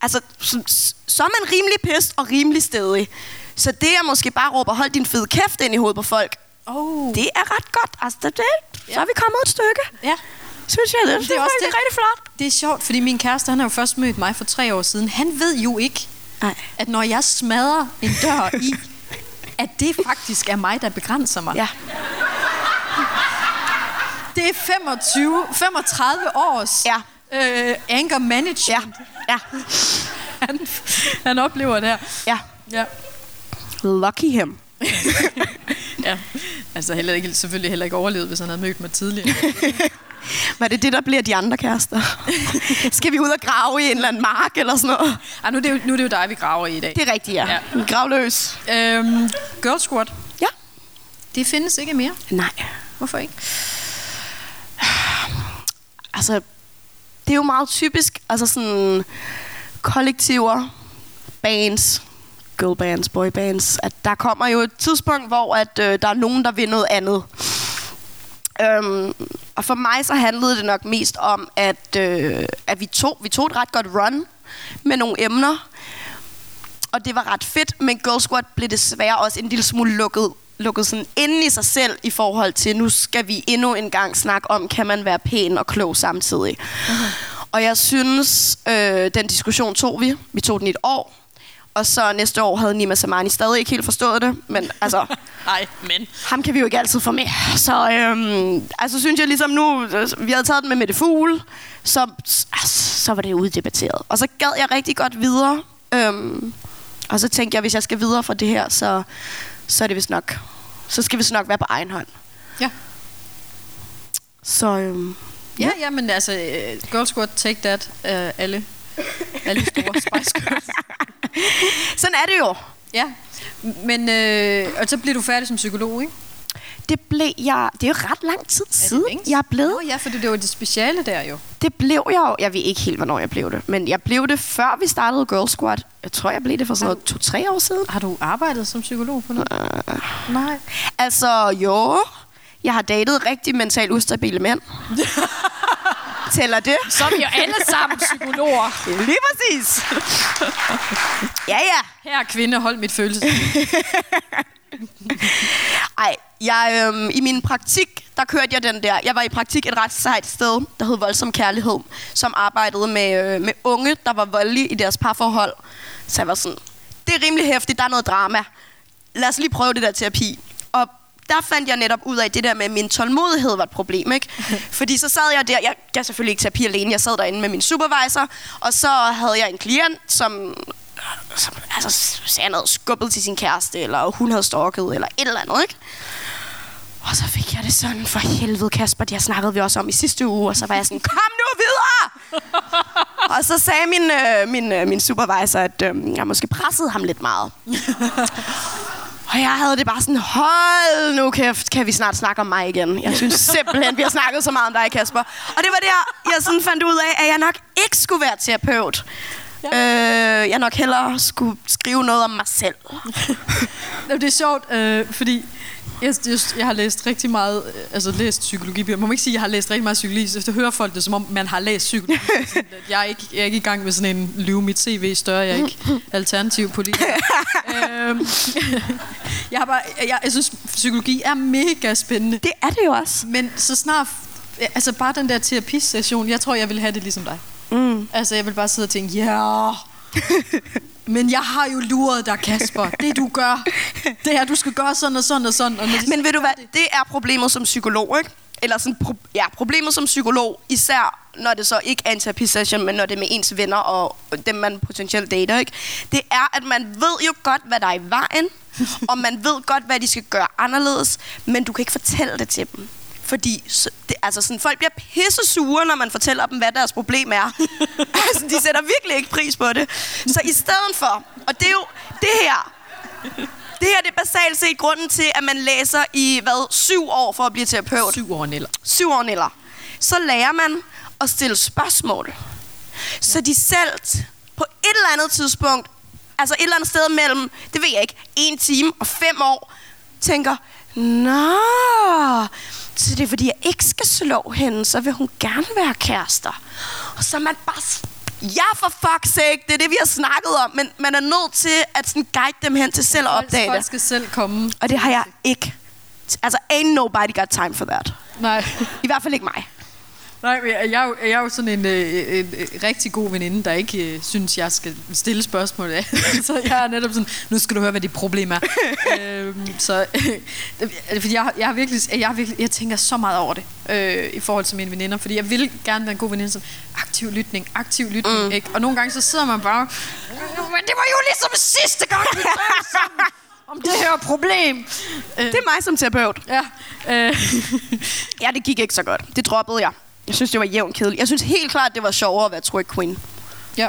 Altså, så, så er man rimelig pist og rimelig stedig. Så det, jeg måske bare råber, hold din fede kæft ind i hovedet på folk, Oh. det er ret godt. Altså, det, det, så er vi kommet et stykke. Ja, Synes jeg, det, det er også det. rigtig flot. det er sjovt, fordi min kæreste, han har jo først mødt mig for tre år siden. Han ved jo ikke, Nej. at når jeg smadrer en dør i, at det faktisk er mig, der begrænser mig. Ja. Det er 25, 35 års Ja. øh, anger management, Ja. Ja. [LAUGHS] han, han oplever der. Ja. Ja. Lucky him. [LAUGHS] ja. Altså heller ikke, selvfølgelig heller ikke overlevet, hvis han havde mødt mig tidligere. [LAUGHS] Var det det, der bliver de andre kærester? Skal vi ud og grave i en eller anden mark eller sådan noget? Ej, nu, er det jo, nu er det jo dig, vi graver i i dag. Det er rigtigt, ja. Ja. ja. Gravløs. Øhm, Girl Squad, Ja. det findes ikke mere. Nej. Hvorfor ikke? Altså, det er jo meget typisk, altså sådan kollektiver, bands, girl bands, boy bands, at der kommer jo et tidspunkt, hvor at, øh, der er nogen, der vil noget andet. Øhm, og for mig så handlede det nok mest om, at, øh, at vi, tog, vi tog et ret godt run med nogle emner, og det var ret fedt, men Girl Squad blev desværre også en lille smule lukket, lukket sådan inde i sig selv i forhold til, nu skal vi endnu en gang snakke om, kan man være pæn og klog samtidig. Uh-huh. Og jeg synes, øh, den diskussion tog vi. Vi tog den i et år. Og så næste år havde Nima Samani stadig ikke helt forstået det. Men altså, [LAUGHS] Nej, men... ham kan vi jo ikke altid få med. Så øhm, altså, synes jeg ligesom nu, øh, vi havde taget den med Mette Fugl, så, altså, så var det uddebatteret. Og så gad jeg rigtig godt videre. Øhm, og så tænkte jeg, hvis jeg skal videre fra det her, så, så er det vist nok, så skal vi nok være på egen hånd. Ja. Så øhm, Ja, ja, men altså, uh, Girl Squad, Take That, uh, alle, alle store Spice Girls. [LAUGHS] sådan er det jo. Ja, men øh, og så bliver du færdig som psykolog, ikke? Det blev jeg, det er jo ret lang tid Er siden, længe? jeg er blevet. Nå, ja, for det var det speciale der jo. Det blev jeg jo. Jeg ved ikke helt, hvornår jeg blev det. Men jeg blev det, før vi startede Girl Squad. Jeg tror, jeg blev det for sådan noget to-tre år siden. Har du arbejdet som psykolog på noget? Uh, Nej. altså, jo. Jeg har datet rigtig mentalt ustabile mænd. [LAUGHS] Tæller det? Så er vi jo alle sammen psykologer. [LAUGHS] Lige præcis. [LAUGHS] Ja, ja. Her er kvinde, hold mit følelse. Ej, jeg, øhm, i min praktik, der kørte jeg den der. Jeg var i praktik et ret sejt sted, der hed Voldsom Kærlighed, som arbejdede med, øh, med unge, der var voldelige i deres parforhold. Så jeg var sådan, det er rimelig hæftigt, der er noget drama. Lad os lige prøve det der terapi. Og der fandt jeg netop ud af, det der med, at min tålmodighed var et problem. Ikke? [LAUGHS] Fordi så sad jeg der, jeg gav selvfølgelig ikke terapi alene, jeg sad derinde med min supervisor, og så havde jeg en klient, som som altså, sagde noget skubbet til sin kæreste, eller hun havde stalket, eller et eller andet, ikke? Og så fik jeg det sådan, for helvede Kasper, det her snakkede vi også om i sidste uge, og så var jeg sådan, kom nu videre! [LAUGHS] og så sagde min, øh, min, øh, min supervisor, at øh, jeg måske pressede ham lidt meget. [LAUGHS] Og jeg havde det bare sådan, hold nu kæft, kan vi snart snakke om mig igen. Jeg synes [LAUGHS] simpelthen, vi har snakket så meget om dig, Kasper. Og det var der, jeg sådan fandt ud af, at jeg nok ikke skulle være terapeut. Ja. Øh, jeg nok hellere skulle skrive noget om mig selv. [LAUGHS] det er sjovt, øh, fordi jeg, jeg, jeg har læst rigtig meget, øh, altså læst psykologi. Man må ikke sige, at jeg har læst rigtig meget psykologi, så hører folk det, som om man har læst psykologi. jeg, er ikke, jeg er ikke i gang med sådan en lyve mit CV større, jeg er ikke alternativ politiker. [LAUGHS] øhm, [LAUGHS] jeg, har bare, jeg, jeg synes, psykologi er mega spændende. Det er det jo også. Men så snart, altså bare den der terapisession, jeg tror, jeg vil have det ligesom dig. Mm. Altså, jeg vil bare sidde og tænke, ja, yeah. [LAUGHS] Men jeg har jo luret dig, Kasper. Det du gør, det er, du skal gøre sådan og sådan og sådan. Og Men ved du hvad, det... det er problemet som psykolog, ikke? Eller sådan, pro- ja, problemet som psykolog, især når det så ikke er en terapisession, men når det er med ens venner og dem, man potentielt dater, ikke? Det er, at man ved jo godt, hvad der er i vejen, [LAUGHS] og man ved godt, hvad de skal gøre anderledes, men du kan ikke fortælle det til dem. Fordi så, det, altså sådan, folk bliver pisse sure, når man fortæller dem, hvad deres problem er. [LAUGHS] altså, de sætter virkelig ikke pris på det. Så i stedet for, og det er jo det her, det her det er basalt set grunden til, at man læser i hvad, syv år for at blive terapeut. Syv år niller. Syv år niller. Så lærer man at stille spørgsmål. Så de selv på et eller andet tidspunkt, altså et eller andet sted mellem, det ved jeg ikke, en time og fem år, tænker, Nå, så det er fordi, jeg ikke skal slå hende, så vil hun gerne være kærester. Og så er man bare... Ja, for fuck's sake, det er det, vi har snakket om, men man er nødt til at sådan guide dem hen til selv at opdage det. Folk skal selv komme. Og det har jeg ikke. Altså, ain't nobody got time for that. Nej. I hvert fald ikke mig. Nej, men jeg, jeg, jeg er jo sådan en, øh, en, en rigtig god veninde, der ikke øh, synes, jeg skal stille spørgsmål [LAUGHS] så jeg er netop sådan, nu skal du høre, hvad dit problem er. [LAUGHS] øhm, så øh, [LAUGHS] fordi jeg, jeg, har virkelig, jeg, har virkelig, jeg tænker så meget over det øh, i forhold til mine veninder, fordi jeg vil gerne være en god veninde, som aktiv lytning, aktiv lytning, mm. ikke? Og nogle gange så sidder man bare, men det var jo ligesom sidste gang, vi sammen om det her problem. Det er mig som terapeut. Ja. Øh. ja, det gik ikke så godt. Det droppede jeg. Jeg synes, det var jævnt kedeligt. Jeg synes helt klart, det var sjovere at være Troy Queen. Ja.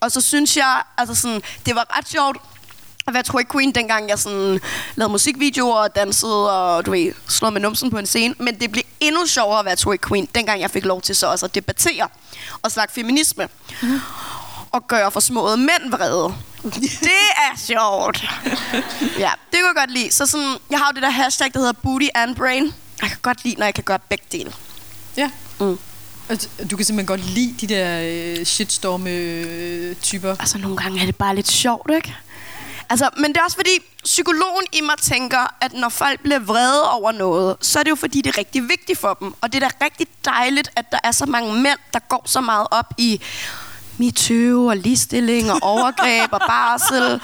Og så synes jeg, altså sådan, det var ret sjovt at være Troy Queen, dengang jeg sådan lavede musikvideoer og dansede og du ved, slå med numsen på en scene. Men det blev endnu sjovere at være Troy Queen, dengang jeg fik lov til så også at debattere og snakke feminisme. Mm. Og gøre for små mænd vrede. [LAUGHS] det er sjovt. ja, det kunne jeg godt lide. Så sådan, jeg har jo det der hashtag, der hedder Booty and Brain. Jeg kan godt lide, når jeg kan gøre begge dele. Ja. Mm. Altså, du kan simpelthen godt lide de der øh, shitstorm-typer. Altså, nogle gange er det bare lidt sjovt, ikke? Altså, men det er også fordi, psykologen i mig tænker, at når folk bliver vrede over noget, så er det jo fordi, det er rigtig vigtigt for dem. Og det er da rigtig dejligt, at der er så mange mænd, der går så meget op i MeToo og ligestilling og overgreb og barsel.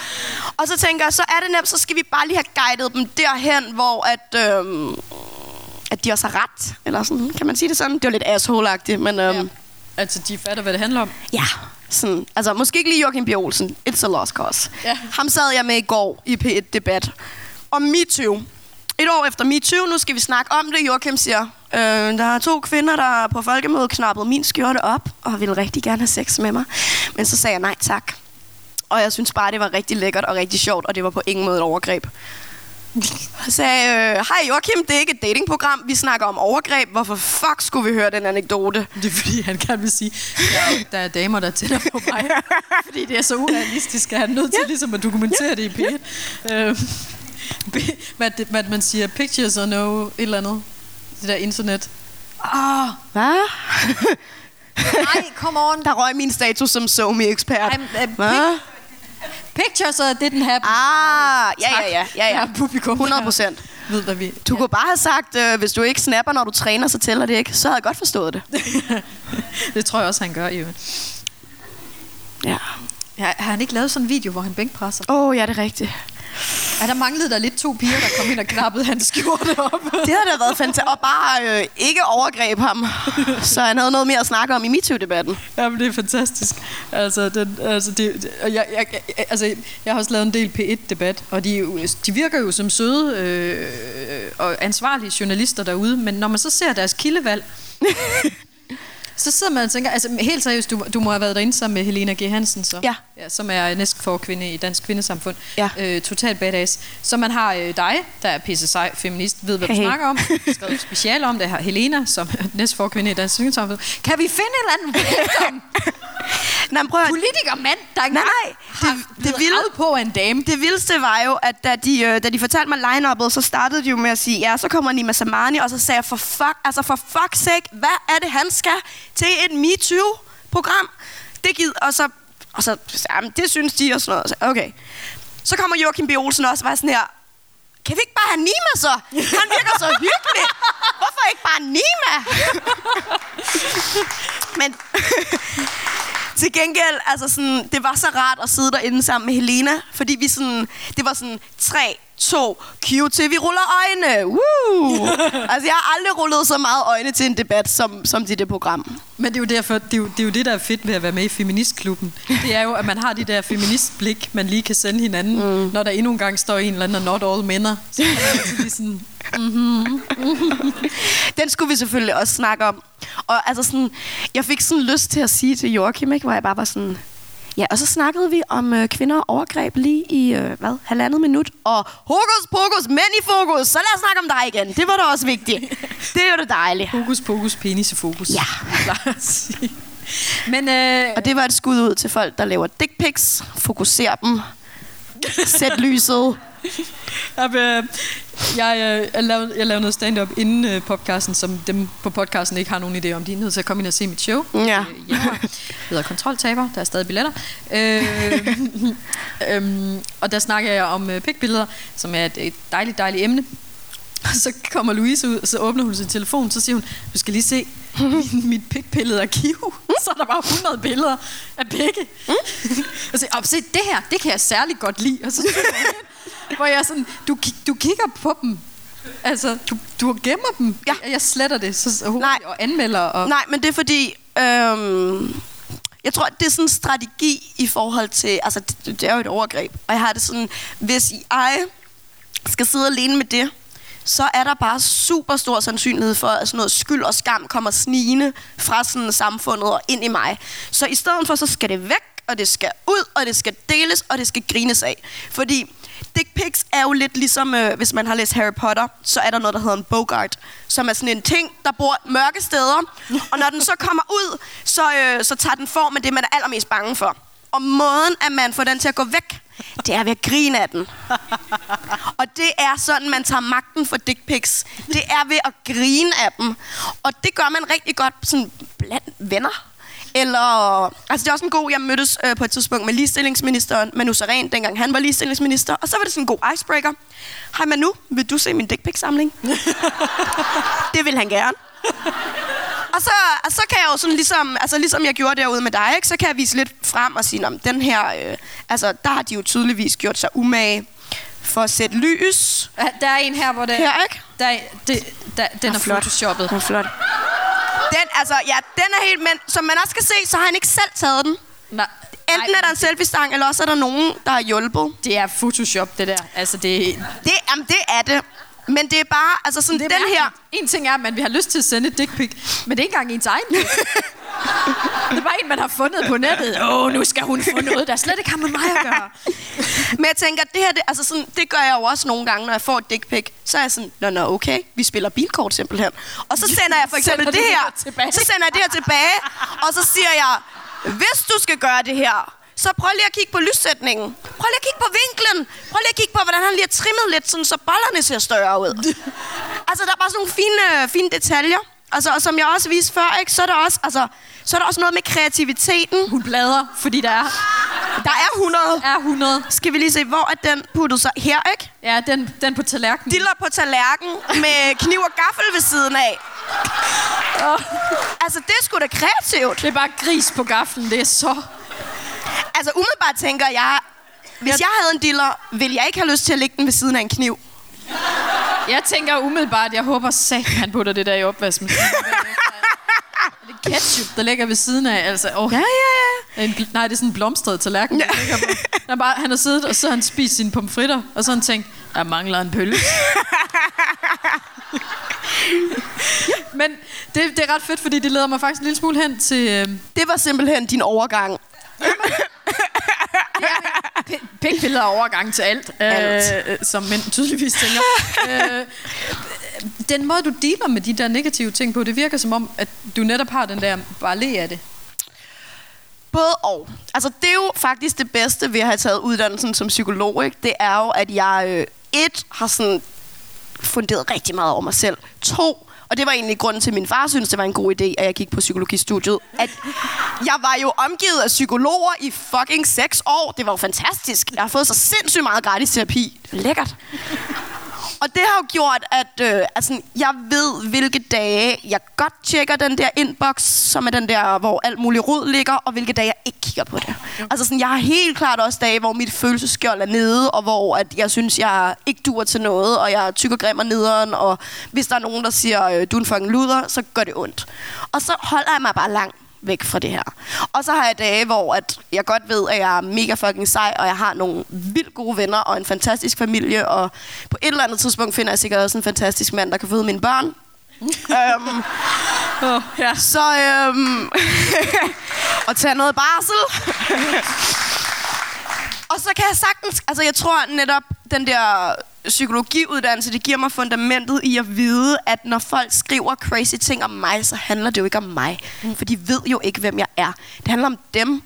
Og så tænker jeg, så er det nemt, så skal vi bare lige have guidet dem derhen, hvor at... Øhm, at de også har ret. Eller sådan, kan man sige det sådan? Det var lidt asshole men... Øhm, ja. Altså, de fatter, hvad det handler om? Ja. Sådan, altså, måske ikke lige Joachim B. Olsen. It's a lost cause. Ja. Ham sad jeg med i går i P1-debat. Om MeToo. Et år efter MeToo, nu skal vi snakke om det. Joachim siger, øh, der er to kvinder, der på folkemødet knappede min skjorte op, og ville rigtig gerne have sex med mig. Men så sagde jeg nej tak. Og jeg synes bare, det var rigtig lækkert og rigtig sjovt, og det var på ingen måde et overgreb. Han sagde, øh, hej Joachim, det er ikke et datingprogram, vi snakker om overgreb. Hvorfor fuck skulle vi høre den anekdote? Det er fordi, han gerne vil sige, ja, der er damer, der tænder på mig. [LAUGHS] fordi det er så urealistisk, at han er nødt til ja. ligesom at dokumentere ja. det i p ja. øh, hvad, hvad man siger, pictures or no, et eller andet. Det der internet. Åh, Hvad? [LAUGHS] nej, come on. Der røg min status som somi-ekspert. I'm, uh, Hvad? Pictures uh, didn't happen. Ah, ja, ja, ja, ja, ja. Ja, publikum. 100 procent. Ved, hvad vi... Du kunne bare have sagt, øh, hvis du ikke snapper, når du træner, så tæller det ikke. Så havde jeg godt forstået det. [LAUGHS] det tror jeg også, han gør, jo. Ja. Ja, har han ikke lavet sådan en video, hvor han bænkpresser? Åh, oh, ja, det er rigtigt. Ja, der manglede der lidt to piger, der kom ind og knappede hans skjorte op. Det havde da været fantastisk. Og bare øh, ikke overgreb ham. Så han havde noget mere at snakke om i MeToo-debatten. Jamen, det er fantastisk. Altså, den, altså, det, og jeg, jeg, jeg, altså, jeg har også lavet en del P1-debat, og de, de virker jo som søde øh, og ansvarlige journalister derude, men når man så ser deres kildevalg, så sidder man og tænker, altså helt seriøst, du, du må have været derinde sammen med Helena G. Hansen, så, Ja. ja som er næstforkvinde i Dansk Kvindesamfund. Ja. Øh, totalt badass. Så man har øh, dig, der er pisse sej feminist, ved hvad du Hey. snakker om, [LAUGHS] skrevet speciale om det her. Helena, som er næstforkvinde i Dansk Kvindesamfund. Kan vi finde en eller anden? [LAUGHS] Nej, prøv at, politiker mand, der ikke Nej, har det- det vilde- på en dame. det vildeste var jo, at da de, øh, da de fortalte mig line så startede de jo med at sige, ja, så kommer Nima Samani, og så sagde jeg, for fuck, altså for fuck's sake, hvad er det, han skal til et MeToo-program? Det gider, og så, og så, jamen, det synes de og sådan noget. Så, okay. Så kommer Joachim B. Olsen også og var sådan her, kan vi ikke bare have Nima så? Han virker så hyggelig. [LAUGHS] Hvorfor ikke bare Nima? Men [LAUGHS] til gengæld, altså sådan, det var så rart at sidde derinde sammen med Helena, fordi vi sådan, det var sådan 3, 2, cue til, vi ruller øjne. Woo! [LAUGHS] altså, jeg har aldrig rullet så meget øjne til en debat, som, som til det program. Men det er jo derfor, det er jo, det er jo det, der er fedt ved at være med i Feministklubben. Det er jo, at man har de der feministblik, man lige kan sende hinanden, mm. når der endnu en gang står en eller anden, not all mænder. Så lige sådan, Den skulle vi selvfølgelig også snakke om. Og altså sådan, jeg fik sådan lyst til at sige til Joachim, ikke, hvor jeg bare var sådan... Ja, og så snakkede vi om øh, kvinder og overgreb lige i, øh, hvad, halvandet minut. Og hokus pokus, mænd i fokus, så lad os snakke om dig igen. Det var da også vigtigt. [LAUGHS] Det er jo det dejligt. fokus, pokus, penis i fokus. Ja. [LAUGHS] Men øh, Og det var et skud ud til folk, der laver dick pics. Fokuser dem. Sæt lyset. [LAUGHS] Jeg, øh, jeg, øh, jeg, lavede, jeg lavede noget stand-up inden øh, podcasten, som dem på podcasten ikke har nogen idé om. De er nødt til at komme ind og se mit show. Ja. Øh. Det hedder Kontroltaber. Der er stadig billetter. Øh, [LAUGHS] øhm, og der snakker jeg om øh, pikbilleder, som er et, et dejligt, dejligt emne. Og så kommer Louise ud, og så åbner hun sin telefon, så siger hun, du skal lige se mit, mit pikbilledarkiv. [LAUGHS] Så er der bare 100 billeder af pikke. og så siger, "Åh, se, det her, det kan jeg særlig godt lide. Og så jeg hvor jeg sådan, du, du kigger på dem. Altså, du, du gemmer dem. Ja. Jeg, jeg sletter det så Nej. og anmelder. Og, Nej, men det er fordi... Øhm, jeg tror, det er sådan en strategi i forhold til... Altså, det, det er jo et overgreb. Og jeg har det sådan... Hvis jeg skal sidde alene med det, så er der bare super stor sandsynlighed for, at sådan noget skyld og skam kommer snigende fra sådan samfundet og ind i mig. Så i stedet for, så skal det væk, og det skal ud, og det skal deles, og det skal grines af. Fordi dick pics er jo lidt ligesom, øh, hvis man har læst Harry Potter, så er der noget, der hedder en bogart, som er sådan en ting, der bor mørke steder. Og når den så kommer ud, så, øh, så tager den form af det, man er allermest bange for. Og måden, at man får den til at gå væk, det er ved at grine af den. Og det er sådan, man tager magten for dick pics. Det er ved at grine af dem. Og det gør man rigtig godt sådan blandt venner. Eller, altså det er også en god, jeg mødtes øh, på et tidspunkt med ligestillingsministeren, Manu Saren, dengang han var ligestillingsminister. Og så var det sådan en god icebreaker. Hej Manu, vil du se min dick pic samling? [LAUGHS] det vil han gerne. Og så, og så kan jeg jo sådan ligesom, altså ligesom jeg gjorde derude med dig, ikke, så kan jeg vise lidt frem og sige, om den her, øh, altså der har de jo tydeligvis gjort sig umage for at sætte lys. Der er en her, hvor det, Her, ikke? der, er- det, der, den er flot. photoshoppet. Den er flot. Den, altså, ja, den er helt, men som man også kan se, så har han ikke selv taget den. Nej, Enten er der en selfie-stang, eller også er der nogen, der har hjulpet. Det er Photoshop, det der. Altså, det, Det, jamen, det er det. Men det er bare, altså sådan, det den her... En ting er, at man vil have lyst til at sende et dick pic, men det er ikke engang ens egen. [LAUGHS] det er bare en, man har fundet på nettet. Åh, oh, nu skal hun få noget, der slet ikke har med mig at gøre. Men jeg tænker, det her, det, altså sådan, det gør jeg jo også nogle gange, når jeg får et dick pic. Så er jeg sådan, nå, nå, okay, vi spiller bilkort simpelthen. Og så sender jeg for eksempel det det her, her tilbage? så sender jeg det her tilbage, og så siger jeg, hvis du skal gøre det her, så prøv lige at kigge på lyssætningen. Prøv lige at kigge på vinklen. Prøv lige at kigge på, hvordan han lige har trimmet lidt, sådan, så bollerne ser større ud. [LAUGHS] altså, der er bare sådan nogle fine, fine detaljer. Altså, og som jeg også viste før, ikke, så, er der også, altså, så er der også noget med kreativiteten. Hun bladrer, fordi der er, Der er 100. er 100. Skal vi lige se, hvor er den puttet sig? Her, ikke? Ja, den, den på tallerkenen. Diller på tallerken med kniv og gaffel ved siden af. Altså, det er sgu da kreativt. Det er bare gris på gaflen. Det er så... Altså, umiddelbart tænker jeg, hvis jeg havde en diller, ville jeg ikke have lyst til at lægge den ved siden af en kniv. Jeg tænker umiddelbart, jeg håber sat, han putter det der i opvaskemaskinen. [LAUGHS] det er ketchup, der ligger ved siden af. Altså, oh. Ja, ja, ja. En, nej, det er sådan en blomstret tallerken. Ja. Han, er bare, han har siddet, og så har han spist sine pomfritter, og så har han tænkt, der mangler en pølse. [LAUGHS] Men det, det er ret fedt, fordi det leder mig faktisk en lille smule hen til... Øh, Det var simpelthen din overgang. Pikbilleder er overgang til alt, Alt. Øh, som mænd tydeligvis tænker. øh, den måde, du dealer med de der negative ting på, det virker som om, at du netop har den der bare le af det. Både og. Altså, det er jo faktisk det bedste ved at have taget uddannelsen som psykolog, ikke? Det er jo, at jeg øh, et har sådan funderet rigtig meget over mig selv. To, og det var egentlig grunden til, at min far synes, det var en god idé, at jeg gik på psykologistudiet. At jeg var jo omgivet af psykologer i fucking seks år. Det var jo fantastisk. Jeg har fået så sindssygt meget gratis terapi. Lækkert. Og det har jo gjort, at øh, altså, jeg ved, hvilke dage jeg godt tjekker den der inbox, som er den der, hvor alt muligt rod ligger, og hvilke dage jeg ikke kigger på det. Altså sådan, jeg har helt klart også dage, hvor mit følelsesskjold er nede, og hvor at jeg synes, jeg ikke dur til noget, og jeg tykker grim og nederen, og hvis der er nogen, der siger, øh, du er en fucking luder, så gør det ondt. Og så holder jeg mig bare langt væk fra det her. Og så har jeg dage, hvor at jeg godt ved, at jeg er mega fucking sej, og jeg har nogle vildt gode venner og en fantastisk familie, og på et eller andet tidspunkt finder jeg sikkert også en fantastisk mand, der kan føde mine børn. [LAUGHS] øhm, Oh, ja. så øhm, [LAUGHS] og tage noget barsel. [LAUGHS] og så kan jeg sagtens, altså jeg tror netop, den der psykologiuddannelse, det giver mig fundamentet i at vide, at når folk skriver crazy ting om mig, så handler det jo ikke om mig. For de ved jo ikke, hvem jeg er. Det handler om dem.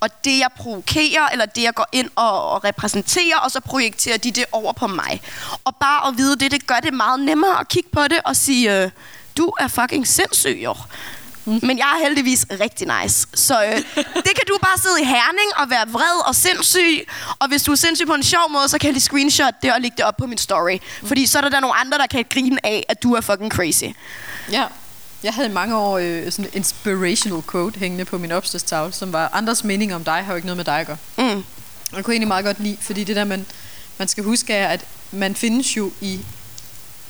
Og det, jeg provokerer, eller det, jeg går ind og, og repræsenterer, og så projekterer de det over på mig. Og bare at vide det, det gør det meget nemmere at kigge på det og sige, øh, du er fucking sindssyg, jo. Men jeg er heldigvis rigtig nice. Så øh, [LAUGHS] det kan du bare sidde i herning og være vred og sindssyg. Og hvis du er sindssyg på en sjov måde, så kan lige screenshot det og lægge det op på min story. Fordi så er der, der nogle andre, der kan grine af, at du er fucking crazy. Ja. Jeg havde i mange år øh, sådan en inspirational quote hængende på min opslagstavle, som var, andres mening om dig har jo ikke noget med dig at gøre. Mm. Jeg kunne egentlig meget godt lide, fordi det der, man, man skal huske er, at man findes jo i,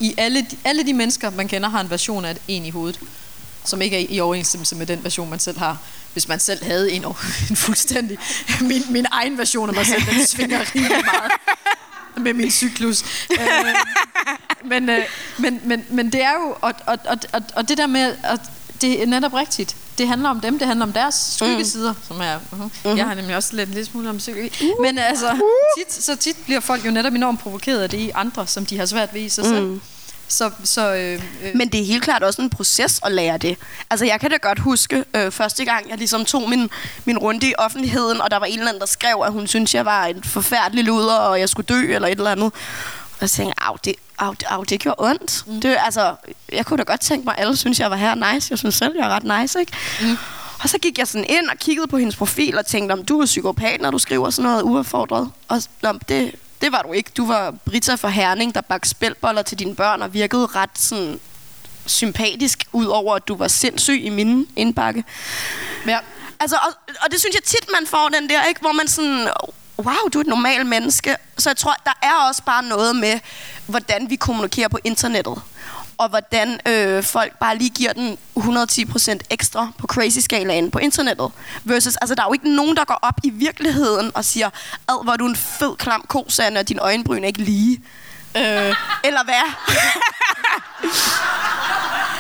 i alle, de, alle de mennesker, man kender, har en version af en i hovedet, som ikke er i, overensstemmelse med den version, man selv har. Hvis man selv havde en, [LAUGHS] en fuldstændig... Min, min egen version af mig selv, den svinger [LAUGHS] rimelig meget med min cyklus. Øh, men, øh, men, men, men det er jo... Og, og, og, og, det der med... At det er netop rigtigt. Det handler om dem, det handler om deres skyggesider, mm. som er... Uh-huh. Mm-hmm. Jeg har nemlig også lidt en lille smule om psykologi. Uh. Men altså, tit, så tit bliver folk jo netop enormt provokeret af det i andre, som de har svært ved i sig selv. Mm. Så, så øh, øh, Men det er helt klart også en proces at lære det. Altså, jeg kan da godt huske øh, første gang, jeg ligesom tog min, min runde i offentligheden, og der var en eller anden, der skrev, at hun syntes, jeg var en forfærdelig luder, og jeg skulle dø, eller et eller andet. Og så tænkte jeg, au, det, au, au, det gjorde ondt. Mm. Det, altså, jeg kunne da godt tænke mig, at alle synes, jeg var her nice. Jeg synes selv, jeg er ret nice, ikke? Mm. Og så gik jeg sådan ind og kiggede på hendes profil og tænkte, om du er psykopat, når du skriver sådan noget uaffordret. Og om det, det var du ikke. Du var Brita fra Herning, der bagte spældboller til dine børn og virkede ret sådan sympatisk, udover at du var sindssyg i min indbakke. ja, Altså, og, og det synes jeg tit, man får den der, ikke? hvor man sådan, wow, du er et normalt menneske. Så jeg tror, der er også bare noget med, hvordan vi kommunikerer på internettet. Og hvordan øh, folk bare lige giver den 110% ekstra på crazy-skalaen på internettet. Versus, altså der er jo ikke nogen, der går op i virkeligheden og siger, ad, hvor er du en fed, klam kosande, og dine øjenbryn er ikke lige. øh, [LAUGHS] Eller hvad? [LAUGHS]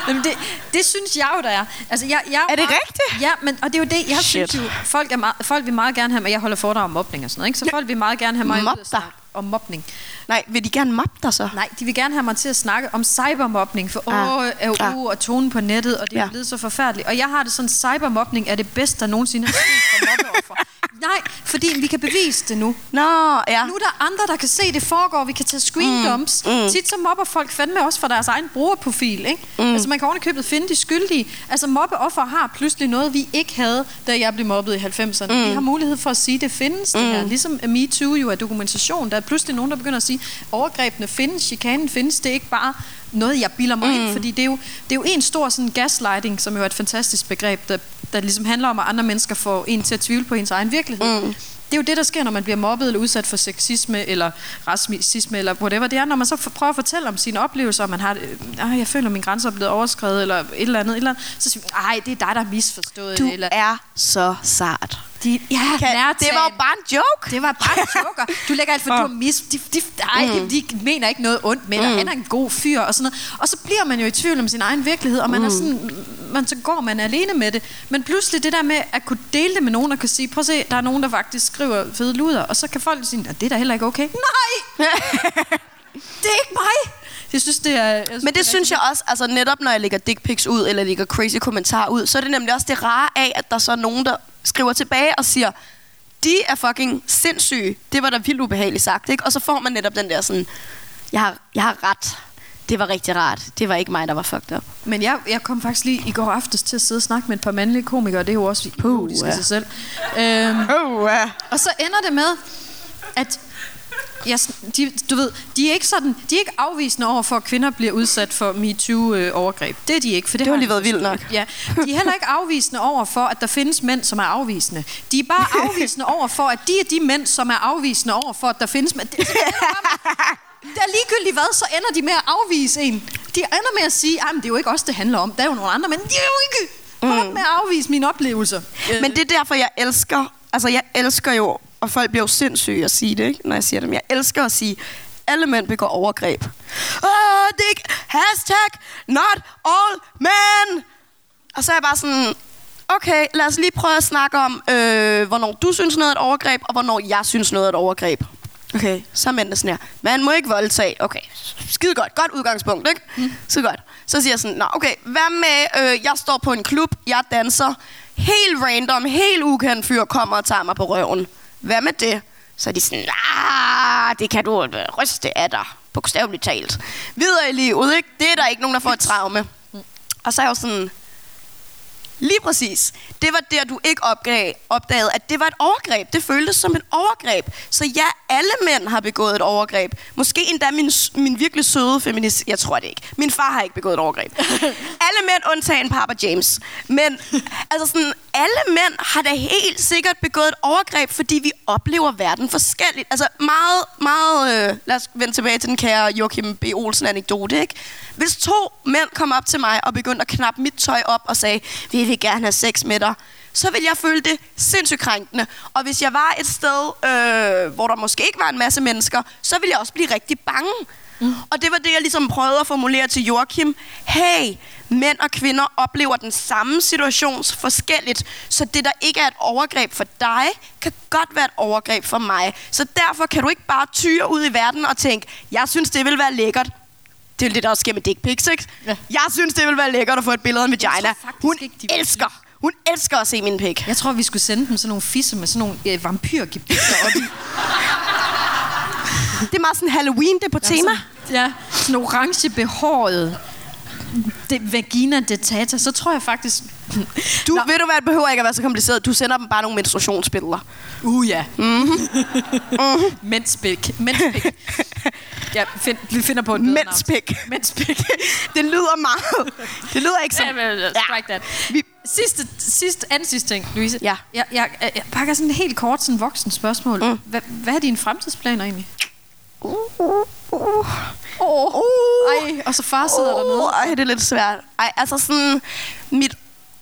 Jamen det, det synes jeg jo, der er. Altså, jeg, jeg Er det meget- rigtigt? Ja, men, og det er jo det, jeg Shit. synes jo, folk, er meget, folk vil meget gerne have mig, jeg holder foredrag om mobning og sådan noget, ikke? så folk vil meget gerne have mig ud snakke om mobning. Nej, vil de gerne mobbe dig så? Nej, de vil gerne have mig til at snakke om cybermobning, for Ah, åh, ah, ah. uh, og tonen på nettet, og det er Ja. blevet så forfærdeligt. Og jeg har det sådan, cybermobning er det bedste, der nogensinde er sket for mobbeoffer. [LAUGHS] Nej, fordi vi kan bevise det nu. Nå, ja. Nu er der andre, der kan se, det foregår. Vi kan tage screen dumps. Mm. Mm. Tit så mobber folk fandme også fra deres egen brugerprofil. Ikke? Mm. Altså man kan ovenikøbet finde de skyldige. Altså mobbeoffer har pludselig noget, vi ikke havde, da jeg blev mobbet i 90'erne. Mm. Vi har mulighed for at sige, det findes mm. det her. Ligesom MeToo jo er dokumentation. Der er pludselig nogen, der begynder at sige, overgrebene findes, chikanen findes. Det er ikke bare noget, jeg bilder mig mm. ind, fordi det er, jo, det er jo en stor sådan gaslighting, som jo er et fantastisk begreb, der, der ligesom handler om, at andre mennesker får en til at tvivle på ens egen virkelighed. Mm. Det er jo det, der sker, når man bliver mobbet eller udsat for sexisme eller racisme eller whatever. Det er, når man så prøver at fortælle om sine oplevelser, og man har, øh, jeg føler, at min grænse er blevet overskrevet, eller et eller andet, et eller andet så siger man, ej, det er dig, der er misforstået. Du eller, er så sart. De, ja, Kan, det var bare en joke. det var bare en joker. Du lægger alt for, du har mis... De, de, ej, mm. de, mener ikke noget ondt med dig. Mm. Han er en god fyr og sådan noget. Og så bliver man jo i tvivl om sin egen virkelighed, og man mm. er sådan... Man, så går man alene med det. Men pludselig det der med at kunne dele det med nogen, og kunne sige, prøv at se, der er nogen, der faktisk skriver fede luder, og så kan folk sige, det er da heller ikke okay. Nej! [LAUGHS] det er ikke mig! Jeg synes, det er... Jeg synes, Men det er synes jeg også, altså netop når jeg lægger dick pics ud, eller lægger crazy kommentarer ud, så er det nemlig også det rare af, at der så er nogen, der skriver tilbage og siger, de er fucking sindssyge. Det var da vildt ubehageligt sagt, ikke? Og så får man netop den der sådan, jeg har, jeg har ret. Det var rigtig rart. Det var ikke mig, der var fucked up. Men jeg, jeg kom faktisk lige i går aftes til at sidde og snakke med et par mandlige komikere, det er jo også idiotisk i sig selv. Øhm, Oh, uh. og så ender det med, at jeg, de, du ved, de er ikke sådan, de er ikke afvisende over for, at kvinder bliver udsat for MeToo-overgreb. Det er de ikke. For det, Det har lige været vildt nok. Ja. De er heller ikke afvisende over for, at der findes mænd, som er afvisende. De er bare [LAUGHS] afvisende over for, at de er de mænd, som er afvisende over for, at der findes mænd. Det, det, er ligegyldigt hvad, så ender de med at afvise en. De ender med at sige, at det er jo ikke os, det handler om. Der er jo nogle andre, men de er jo ikke... Hold op med at afvise mine oplevelser. Men det er derfor, jeg elsker, altså jeg elsker jo, og folk bliver jo sindssyge at sige det, ikke, når jeg siger det, men jeg elsker at sige, alle mænd begår overgreb. Åh, det er ikke, hashtag, not all men. Og så er jeg bare sådan, okay, lad os lige prøve at snakke om, øh, hvornår du synes noget er et overgreb, og hvornår jeg synes noget er et overgreb. Okay, så er mændene sådan her. Man må ikke voldtage. Okay, skide godt. Godt udgangspunkt, ikke? Mm. Så godt. Så siger jeg sådan, nå okay, hvad med, øh, jeg står på en klub, jeg danser, helt random, helt ukendt fyr kommer og tager mig på røven. Hvad med det? Så er de sådan, ah, det kan du øh, ryste af dig, bogstaveligt talt. Videre i livet, ikke? Det er der ikke nogen, der får et traume. Og så er jeg jo sådan, Lige præcis. Det var der, du ikke opgav, opdagede, at det var et overgreb. Det føltes som et overgreb. Så ja, alle mænd har begået et overgreb. Måske endda min, min virkelig søde feminist... Jeg tror det ikke. Min far har ikke begået et overgreb. [LAUGHS] alle mænd undtagen Papa James. Men altså sådan, alle mænd har da helt sikkert begået et overgreb, fordi vi oplever verden forskelligt. Altså meget, meget... Øh, lad os vende tilbage til den kære Joachim B. Olsen-anekdote, ikke? Hvis to mænd kom op til mig og begyndte at knappe mit tøj op og sagde, vi vil gerne have sex med dig, så vil jeg føle det sindssygt krænkende. Og hvis jeg var et sted, øh, hvor der måske ikke var en masse mennesker, så ville jeg også blive rigtig bange. Mm. Og det var det, jeg ligesom prøvede at formulere til Joachim. Hey, mænd og kvinder oplever den samme situation forskelligt, så det, der ikke er et overgreb for dig, kan godt være et overgreb for mig. Så derfor kan du ikke bare tyre ud i verden og tænke, jeg synes, det vil være lækkert. Det er det, der også sker med dick pics, ikke? Ja. Jeg synes, det vil være lækkert at få et billede af en vagina. Hun ikke, de elsker, hun elsker at se min pik. Jeg tror, vi skulle sende dem sådan nogle fisse med sådan nogle øh, vampyrgebisser op i. Det er meget sådan Halloween, det er på tema. Ja, sådan orange behåret det, vagina detata, så tror jeg faktisk... Du, ved du hvad, det behøver ikke at være så kompliceret. Du sender dem bare nogle menstruationsbilleder. Uh, ja. Mm-hmm. Menspik. Menspik. Ja, find, vi finder på et. Menspik. Menspik. [LAUGHS] Det lyder meget. Det lyder ikke som... Ja, men, uh, strike that. Vi- Sidste, sidste, anden sidste ting, Louise. Ja. Jeg, jeg, jeg, pakker sådan helt kort, sådan voksen spørgsmål. Mm. Hvad, hvad er dine fremtidsplaner egentlig? Uh, uh, uh. Åh, Uh. ej, og så far sidder oh. dernede. Ej, det er lidt svært. Ej, altså sådan... Mit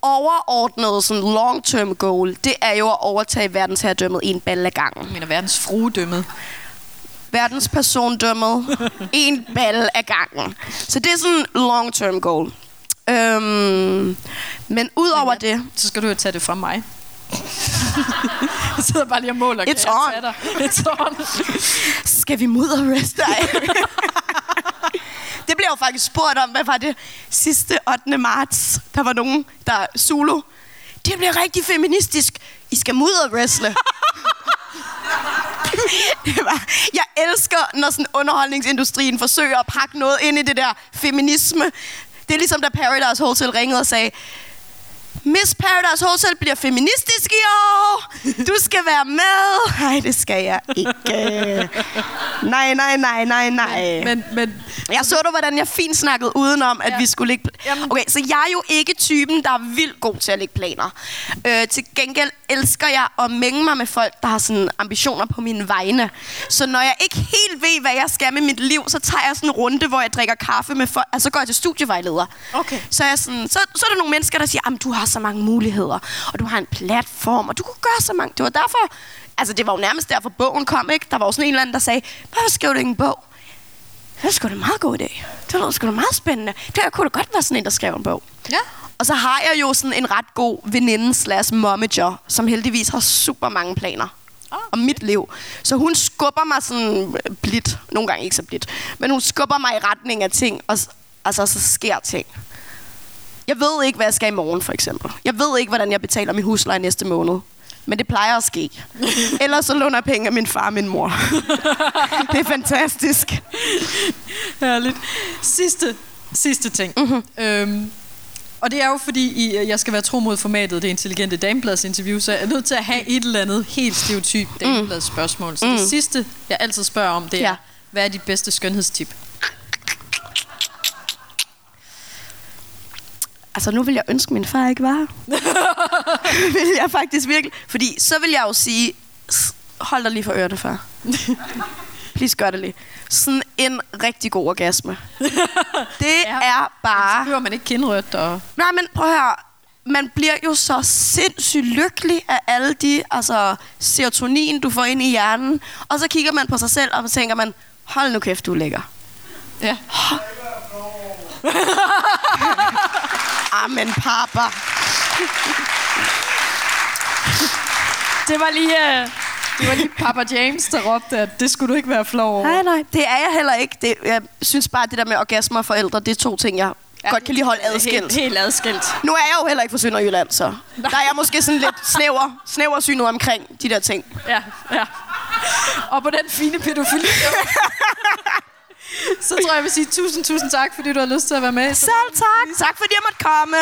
overordnede sådan long-term goal, det er jo at overtage verdensherredømmet en balle ad gangen. Jeg mener, verdens fruedømmet. verdenspersondømmet en ball af gangen. Så det er sådan long-term goal. Øhm, men udover det, Så skal du jo tage det fra mig. [LAUGHS] jeg sidder bare lige og måler. It's on. dig? It's on. skal vi mudderrest dig? [LAUGHS] det blev jeg faktisk spurgt om, hvad var det sidste 8. marts? Der var nogen, der solo. Det blev rigtig feministisk. I skal Wrestle. [LAUGHS] det var, jeg elsker, når sådan underholdningsindustrien forsøger at pakke noget ind i det der feminisme. Det er ligesom, da Paradise Hotel ringede og sagde, Miss Paradise Hotel bliver feministisk i år. Du skal være med. Nej, det skal jeg ikke. Nej, nej, nej, nej, nej. Men, men Jeg så du, hvordan jeg fint snakkede udenom, at Ja. vi skulle. Jamen- Okay, så jeg er jo ikke typen, der er vildt god til at lægge planer. Øh, til gengæld elsker jeg at mænge mig med folk, der har sådan ambitioner på mine vegne. Så når jeg ikke helt ved, hvad jeg skal med mit liv, så tager jeg sådan en runde, hvor jeg drikker kaffe med folk. Altså så går jeg til studievejleder. Okay. Så er, jeg sådan, så, så er der nogle mennesker, der siger, at du har så mange muligheder, og du har en platform, og du kunne gøre så mange... Det var derfor... Altså, det var jo nærmest derfor, bogen kom, ikke? Der var jo sådan en eller anden, der sagde, hvorfor skriver du ikke en bog? Det er sgu da en meget god idé. Det lyder sgu da meget spændende. Det kunne da godt være sådan en, der skrev en bog. Ja. Og så har jeg jo sådan en ret god veninde slash momager, som heldigvis har super mange planer Ah. om mit liv. Så hun skubber mig sådan blidt. Nogle gange ikke så blidt. Men hun skubber mig i retning af ting, og altså, så sker ting. Jeg ved ikke, hvad jeg skal i morgen, for eksempel. Jeg ved ikke, hvordan jeg betaler min husleje næste måned. Men det plejer at ske. [LAUGHS] Ellers så låner jeg penge af min far og min mor. [LAUGHS] det er fantastisk. Herligt. Sidste, sidste ting. Mhm. Mm-hmm. Øhm, og det er jo fordi, I, øh, jeg skal være tro mod formatet, det intelligente damebladsinterview, så jeg er nødt til at have et eller andet helt stereotyp dameblads spørgsmål. Så mm. det sidste, jeg altid spørger om, det er, Ja. hvad er dit bedste skønhedstip? Altså, nu vil jeg ønske, at min far ikke var her. [LAUGHS] vil jeg faktisk virkelig. Fordi så vil jeg jo sige, hold dig lige for ørerne, far. [LAUGHS] Please gør det lige. Sådan en rigtig god orgasme. [LAUGHS] Det Ja. er Så bare... behøver man ikke kindrødt og... Nej, men prøv høre. Man bliver jo så sindssygt lykkelig af alle de altså, serotonin, du får ind i hjernen. Og så kigger man på sig selv, og så tænker man, hold nu kæft, du er lækker. Ja. [LAUGHS] Amen, papa. Det var lige, uh, det var lige Papa James, der råbte, at det skulle du ikke være flov over. Nej, nej, det er jeg heller ikke. Det, jeg synes bare, at det der med orgasmer og forældre, det er to ting, jeg ja, godt kan lige holde adskilt. Helt, helt adskilt. Nu er jeg jo heller ikke fra Sønderjylland, så der er jeg måske sådan lidt snæver, snæver synet omkring de der ting. Ja, ja. Og på den fine pædofili. [LAUGHS] så tror jeg, jeg vil sige tusind, tusind tak, fordi du har lyst til at være med. Selv tak. Tak fordi jeg måtte komme.